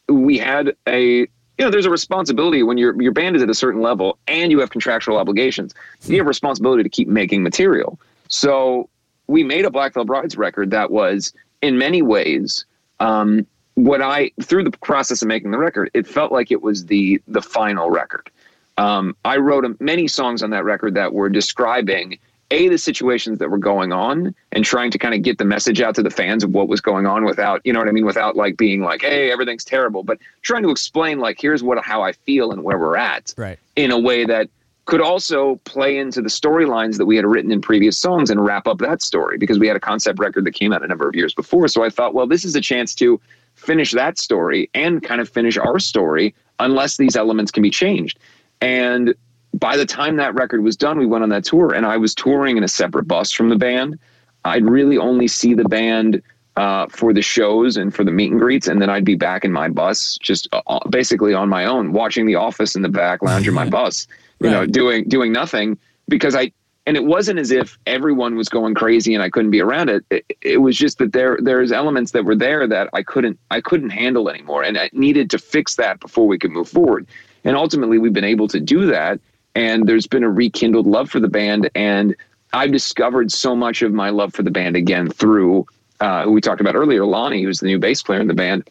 we had a you know there's a responsibility when your your band is at a certain level and you have contractual obligations. You hmm. have a responsibility to keep making material. So we made a Black Veil Brides record that was in many ways um, what I through the process of making the record, it felt like it was the the final record. Um, I wrote many songs on that record that were describing a the situations that were going on and trying to kind of get the message out to the fans of what was going on without you know what I mean without like being like hey everything's terrible, but trying to explain like here's what how I feel and where we're at right. in a way that could also play into the storylines that we had written in previous songs and wrap up that story because we had a concept record that came out a number of years before. So I thought, well, this is a chance to finish that story and kind of finish our story unless these elements can be changed. And by the time that record was done, we went on that tour and I was touring in a separate bus from the band. I'd really only see the band uh, for the shows and for the meet and greets, and then I'd be back in my bus, just uh, basically on my own, watching The Office in the back lounge of my bus you right. know, doing doing nothing because I and it wasn't as if everyone was going crazy and I couldn't be around it. It, it was just that there there's elements that were there that I couldn't I couldn't handle anymore, and I needed to fix that before we could move forward. And ultimately, we've been able to do that, and there's been a rekindled love for the band, and I've discovered so much of my love for the band again through uh, who we talked about earlier, Lonny, who's the new bass player in the band.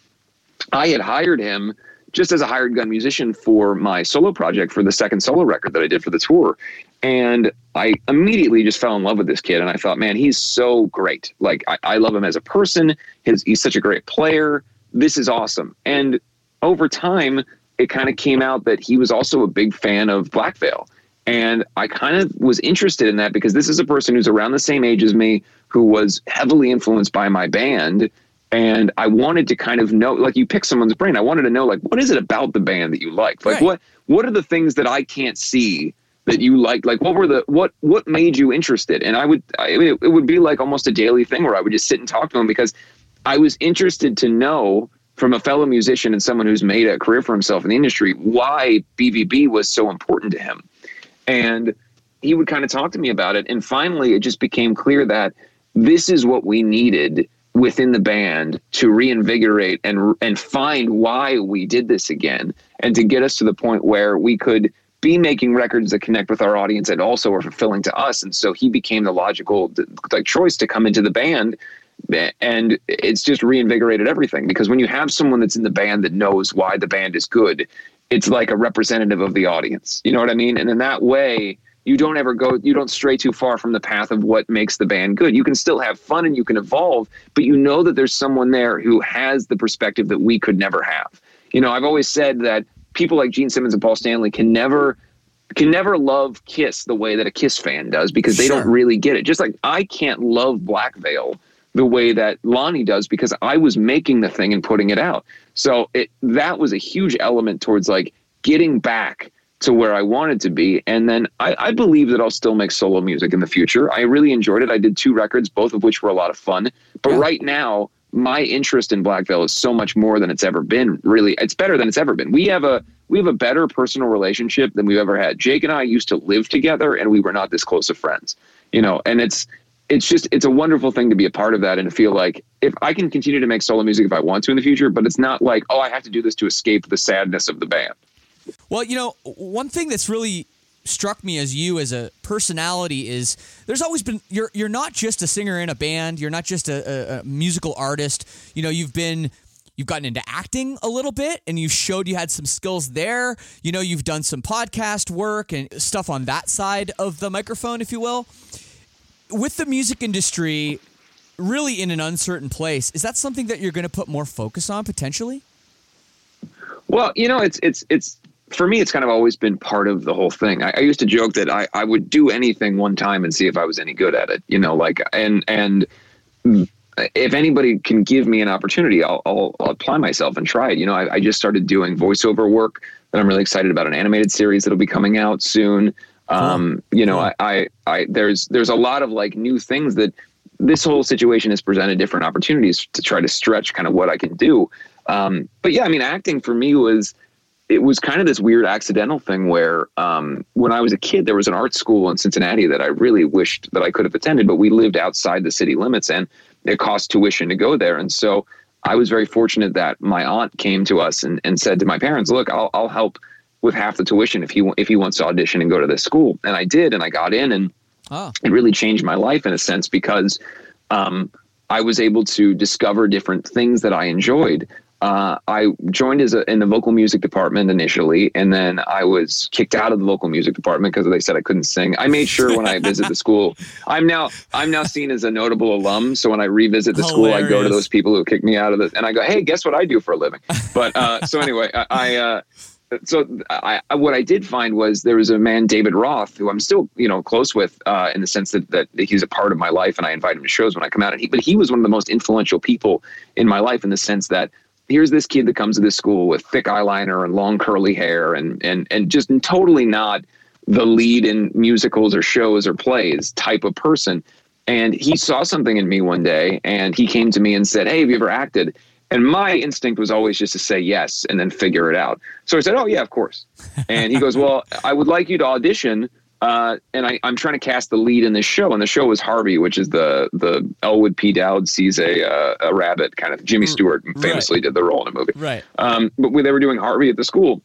I had hired him just as a hired gun musician for my solo project for the second solo record that I did for the tour. And I immediately just fell in love with this kid. And I thought, man, he's so great. Like, I, I love him as a person. His, he's such a great player. This is awesome. And over time, it kind of came out that he was also a big fan of Black Veil. And I kind of was interested in that because this is a person who's around the same age as me, who was heavily influenced by my band and I wanted to kind of know, like you pick someone's brain. I wanted to know, like, what is it about the band that you like? Like, right. what what are the things that I can't see that you like? Like, what were the what what made you interested? And I would, I, it, it would be like almost a daily thing where I would just sit and talk to him because I was interested to know from a fellow musician and someone who's made a career for himself in the industry why BVB was so important to him, and he would kind of talk to me about it. And finally, it just became clear that this is what we needed within the band to reinvigorate and and find why we did this again and to get us to the point where we could be making records that connect with our audience and also are fulfilling to us and so he became the logical like choice to come into the band and it's just reinvigorated everything because when you have someone that's in the band that knows why the band is good it's like a representative of the audience. You know what i mean? And in that way you don't ever go you don't stray too far from the path of what makes the band good. You can still have fun and you can evolve but you know that there's someone there who has the perspective that we could never have. You know i've always said that people like gene simmons and paul stanley can never can never love kiss the way that a kiss fan does because they sure. don't really get it. Just like i can't love black veil the way that lonny does because i was making the thing and putting it out so it that was a huge element towards like getting back to where I wanted to be. And then I, I, believe that I'll still make solo music in the future. I really enjoyed it. I did two records, both of which were a lot of fun. But yeah. right now, my interest in Black Veil is so much more than it's ever been. Really, it's better than it's ever been. We have a we have a better personal relationship than we've ever had. Jake and I used to live together, and we were not this close of friends. You know, and it's it's just it's a wonderful thing to be a part of that and to feel like if I can continue to make solo music if I want to in the future, but it's not like oh I have to do this to escape the sadness of the band. Well, you know, one thing that's really struck me as you as a personality is there's always been you're you're not just a singer in a band, you're not just a, a, a musical artist. You know, you've been you've gotten into acting a little bit and you showed you had some skills there. You know, you've done some podcast work and stuff on that side of the microphone, if you will. With the music industry really in an uncertain place, is that something that you're going to put more focus on potentially? Well, you know, it's it's it's for me, it's kind of always been part of the whole thing. I, I, used to joke that I, I would do anything one time and see if I was any good at it, you know, like, and, and if anybody can give me an opportunity, I'll, I'll, I'll apply myself and try it. You know, I, I, just started doing voiceover work that I'm really excited about an animated series that'll be coming out soon. Um, you know, I, I, I, there's, there's a lot of like new things that this whole situation has presented different opportunities to try to stretch kind of what I can do. Um, but yeah, I mean, acting for me was it was kind of this weird accidental thing where um, when I was a kid, there was an art school in Cincinnati that I really wished that I could have attended, but we lived outside the city limits and it cost tuition to go there. And so I was very fortunate that my aunt came to us and, and said to my parents, look, I'll, I'll help with half the tuition if he, if he wants to audition and go to this school. And I did, and I got in and oh. it really changed my life in a sense because um, I was able to discover different things that I enjoyed uh, I joined as a, in the vocal music department initially, and then I was kicked out of the vocal music department because they said I couldn't sing. I made sure when I visit the school, I'm now I'm now seen as a notable alum. So when I revisit the Hilarious. school, I go to those people who kicked me out of it, and I go, "Hey, guess what I do for a living?" But uh, so anyway, I. I uh, so I, what I did find was there was a man, David Roth, who I'm still, you know, close with uh, in the sense that, that he's a part of my life and I invite him to shows when I come out. And he, but he was one of the most influential people in my life in the sense that here's this kid that comes to this school with thick eyeliner and long curly hair and and and just totally not the lead in musicals or shows or plays type of person. And he saw something in me one day and he came to me and said, Hey, have you ever acted? And my instinct was always just to say yes and then figure it out. So I said, Oh, yeah, of course. And he goes, Well, I would like you to audition uh, and I, am trying to cast the lead in this show, and the show is Harvey, which is the the Elwood P. Dowd sees a uh, a rabbit kind of. Jimmy Stewart famously right. did the role in a movie, right? Um, but they were doing Harvey at the school,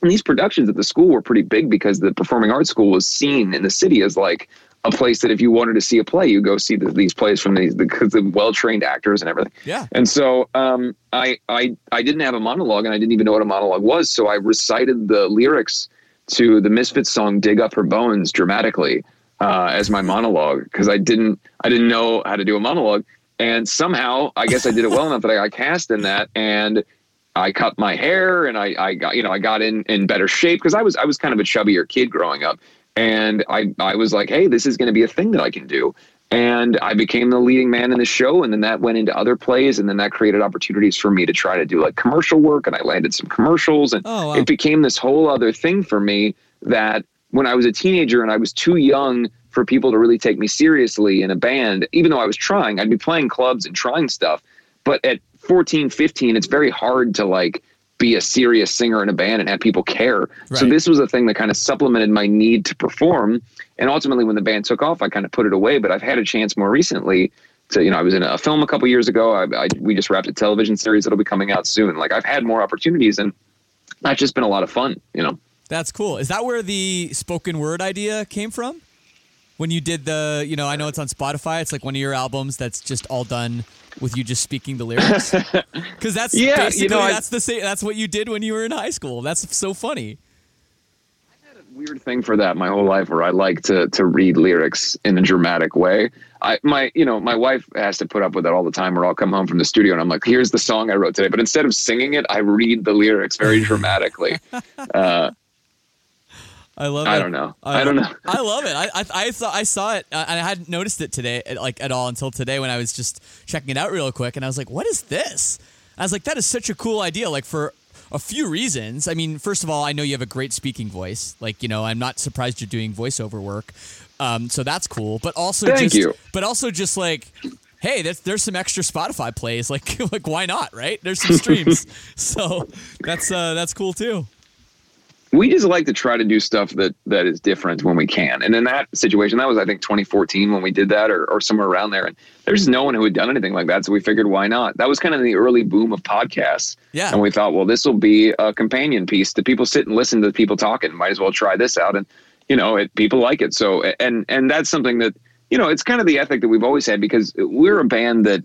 and these productions at the school were pretty big because the performing arts school was seen in the city as like a place that if you wanted to see a play, you go see the, these plays from these because the, the well trained actors and everything. Yeah. And so um, I I I didn't have a monologue, and I didn't even know what a monologue was, so I recited the lyrics to the Misfits song "Dig Up Her Bones" dramatically uh, as my monologue because I didn't I didn't know how to do a monologue, and somehow I guess I did it well enough that I got cast in that, and I cut my hair and I, I got you know I got in in better shape because I was I was kind of a chubbier kid growing up, and I I was like, hey, this is going to be a thing that I can do, and I became the leading man in the show. And then that went into other plays. And then that created opportunities for me to try to do like commercial work. And I landed some commercials. And oh, wow. it became this whole other thing for me that when I was a teenager and I was too young for people to really take me seriously in a band, even though I was trying, I'd be playing clubs and trying stuff. But at 14, 15, it's very hard to like be a serious singer in a band and have people care. Right. So this was a thing that kind of supplemented my need to perform. And ultimately, when the band took off, I kind of put it away. But I've had a chance more recently to, you know, I was in a film a couple years ago. I, I, we just wrapped a television series that'll be coming out soon. Like I've had more opportunities, and that's just been a lot of fun. You know. That's cool. Is that where the spoken word idea came from? When you did the, you know, I know it's on Spotify. It's like one of your albums that's just all done with you just speaking the lyrics? Because that's yeah, basically you know, that's I, the same, that's what you did when you were in high school. That's so funny. I had a weird thing for that my whole life, where I like to to read lyrics in a dramatic way. I my you know my wife has to put up with that all the time. Where I'll come home from the studio and I'm like, "Here's the song I wrote today," but instead of singing it, I read the lyrics very dramatically. uh, I love it. I don't know. I, I don't know. I love it. I, I, I saw I saw it uh, and I hadn't noticed it today like at all until today when I was just checking it out real quick and I was like, what is this? I was like, that is such a cool idea. Like for a few reasons. I mean, first of all, I know you have a great speaking voice. Like you know, I'm not surprised you're doing voiceover work. Um, so that's cool. But also, thank just, you. But also, just like hey, there's, there's some extra Spotify plays. Like, like why not, right? There's some streams, so that's uh, that's cool too we just like to try to do stuff that that is different when we can. And in that situation, that was I think 2014 when we did that, or, or somewhere around there. And there's no one who had done anything like that, so we figured why not? That was kind of the early boom of podcasts. Yeah. And we thought, well, this will be a companion piece to people sit and listen to people talking. Might as well try this out, and you know, it, people like it. So and and that's something that you know, it's kind of the ethic that we've always had because we're a band that,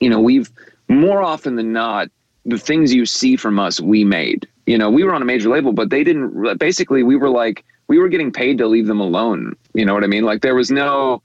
you know, we've more often than not the things you see from us we made you know, we were on a major label, but they didn't. Basically, we were like we were getting paid to leave them alone. You know what I mean? Like there was no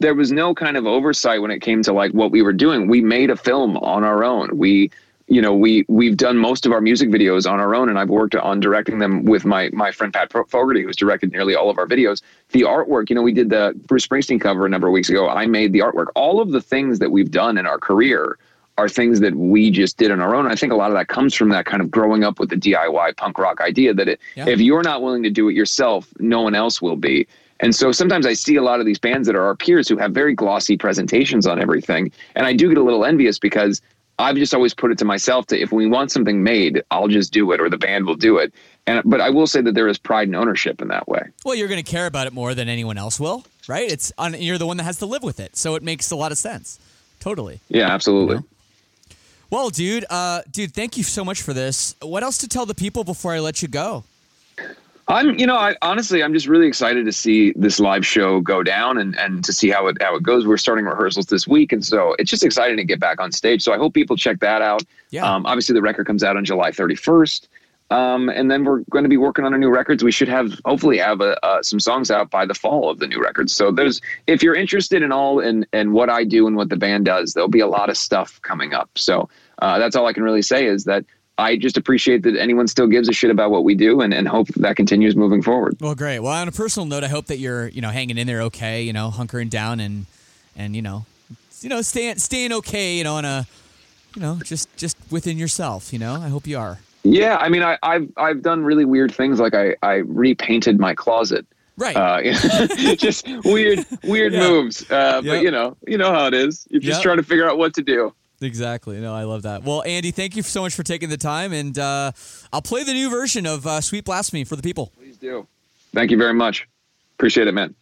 there was no kind of oversight when it came to like what we were doing. We made a film on our own. We you know we we've done most of our music videos on our own and i've worked on directing them with my my friend pat fogarty who's directed nearly all of our videos the artwork you know we did the bruce springsteen cover a number of weeks ago i made the artwork all of the things that we've done in our career are things that we just did on our own. I think a lot of that comes from that kind of growing up with the DIY punk rock idea that it, yeah. if you're not willing to do it yourself, no one else will be. And so sometimes I see a lot of these bands that are our peers who have very glossy presentations on everything. And I do get a little envious because I've just always put it to myself to if we want something made, I'll just do it or the band will do it. And but I will say that there is pride and ownership in that way. Well, you're going to care about it more than anyone else will, right? It's on, you're the one that has to live with it, so it makes a lot of sense. Totally. Yeah, absolutely. You know? Well, dude, uh, dude, thank you so much for this. What else to tell the people before I let you go? I'm, you know, I honestly, I'm just really excited to see this live show go down and, and to see how it how it goes. We're starting rehearsals this week, and so it's just exciting to get back on stage. So I hope people check that out. Yeah. Um, obviously, the record comes out on July 31st, um, and then we're going to be working on a new records. We should have hopefully have a, uh, some songs out by the fall of the new records. So there's if you're interested in all and and what I do and what the band does, there'll be a lot of stuff coming up. So uh, that's all I can really say is that I just appreciate that anyone still gives a shit about what we do and, and hope that continues moving forward. Well, great. Well, on a personal note, I hope that you're, you know, hanging in there okay, you know, hunkering down and, and, you know, you know, staying, staying okay, you know, on a, you know, just, just within yourself, you know, I hope you are. Yeah. I mean, I, I've, I've done really weird things. Like I, I repainted my closet. Right. Uh, just weird, weird yeah. moves. Uh, yep. But you know, you know how it is. You're just yep. trying to figure out what to do. Exactly. No, I love that. Well, Andy, thank you so much for taking the time, and uh, I'll play the new version of uh, "Sweet Blasphemy" for the people. Please do. Thank you very much. Appreciate it, man.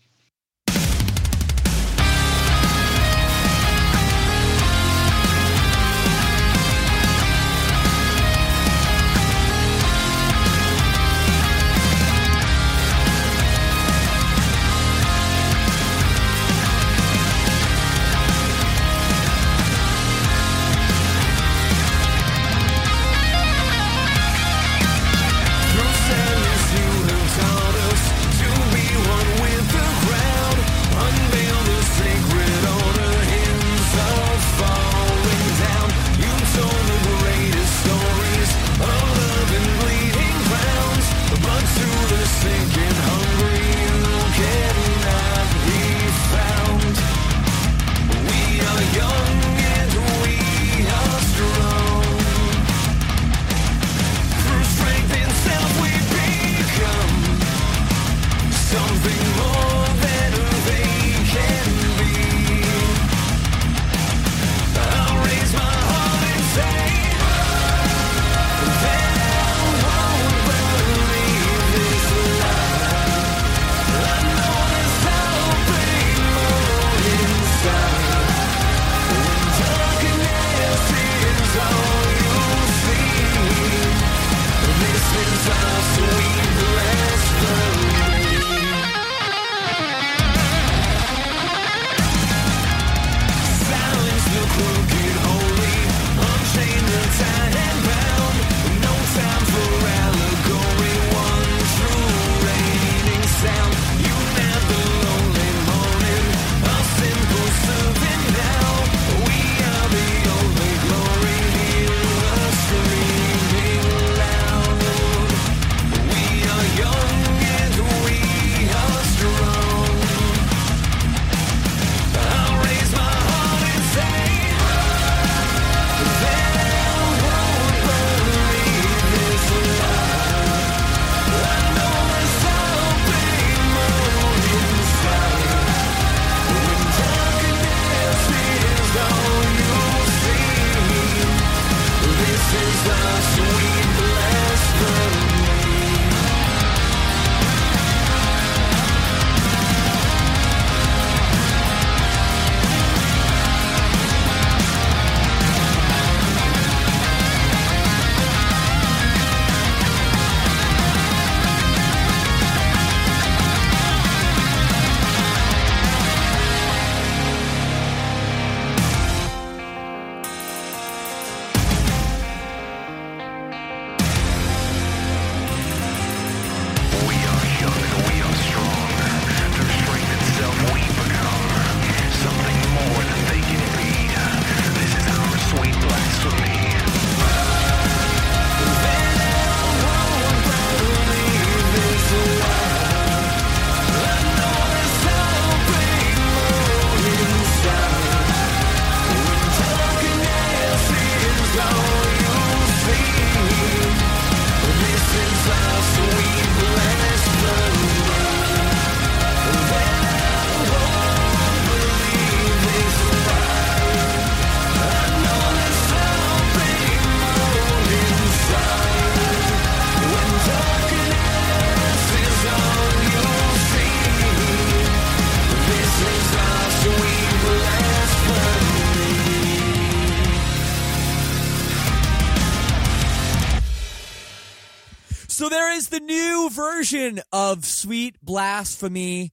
There is the new version of Sweet Blasphemy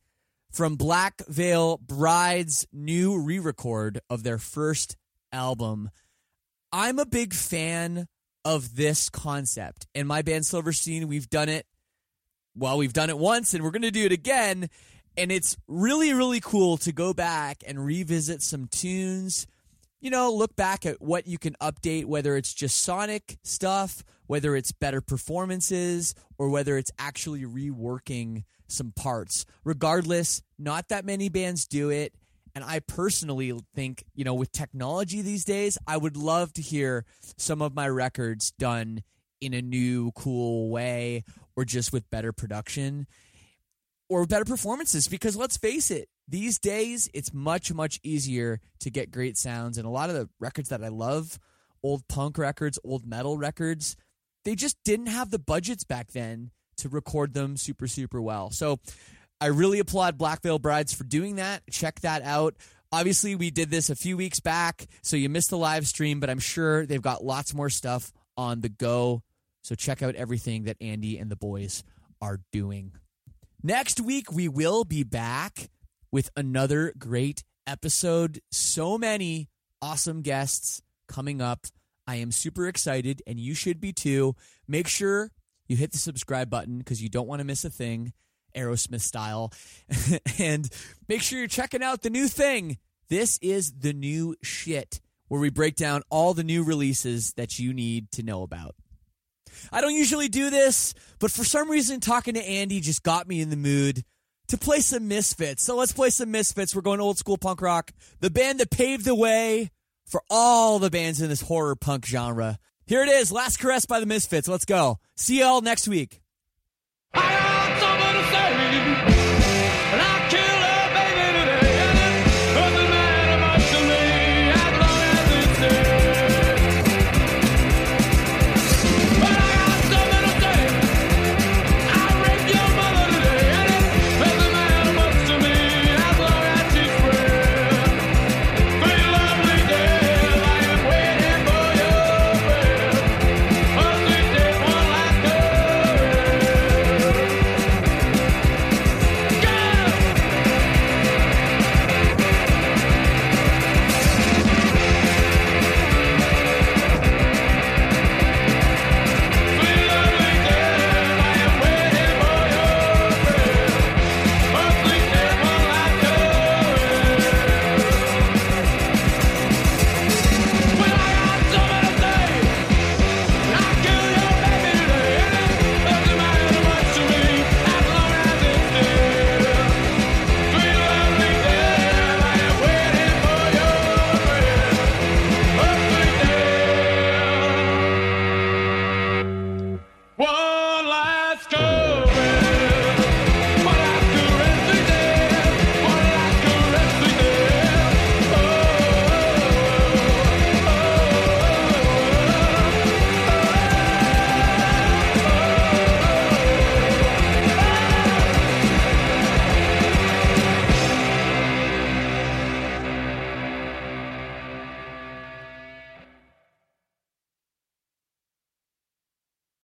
from Black Veil Bride's new re record of their first album. I'm a big fan of this concept. In my band Silverstein, we've done it. Well, we've done it once and we're going to do it again. And it's really, really cool to go back and revisit some tunes. You know, look back at what you can update, whether it's just sonic stuff, whether it's better performances, or whether it's actually reworking some parts. Regardless, not that many bands do it. And I personally think, you know, with technology these days, I would love to hear some of my records done in a new, cool way or just with better production or better performances. Because let's face it, these days it's much, much easier to get great sounds. And a lot of the records that I love, old punk records, old metal records, they just didn't have the budgets back then to record them super, super well. So I really applaud Black Veil Brides for doing that. Check that out. Obviously, we did this a few weeks back, so you missed the live stream, but I'm sure they've got lots more stuff on the go. So check out everything that Andy and the boys are doing. Next week, we will be back with another great episode. So many awesome guests coming up. I am super excited, and you should be too. Make sure you hit the subscribe button because you don't want to miss a thing. Aerosmith style. and make sure you're checking out the new thing. This is the new shit, where we break down all the new releases that you need to know about. I don't usually do this, but for some reason, talking to Andy just got me in the mood to play some Misfits. So let's play some Misfits. We're going old school punk rock, the band that paved the way for all the bands in this horror punk genre. Here it is, Last Caress by the Misfits. Let's go. See y'all next week.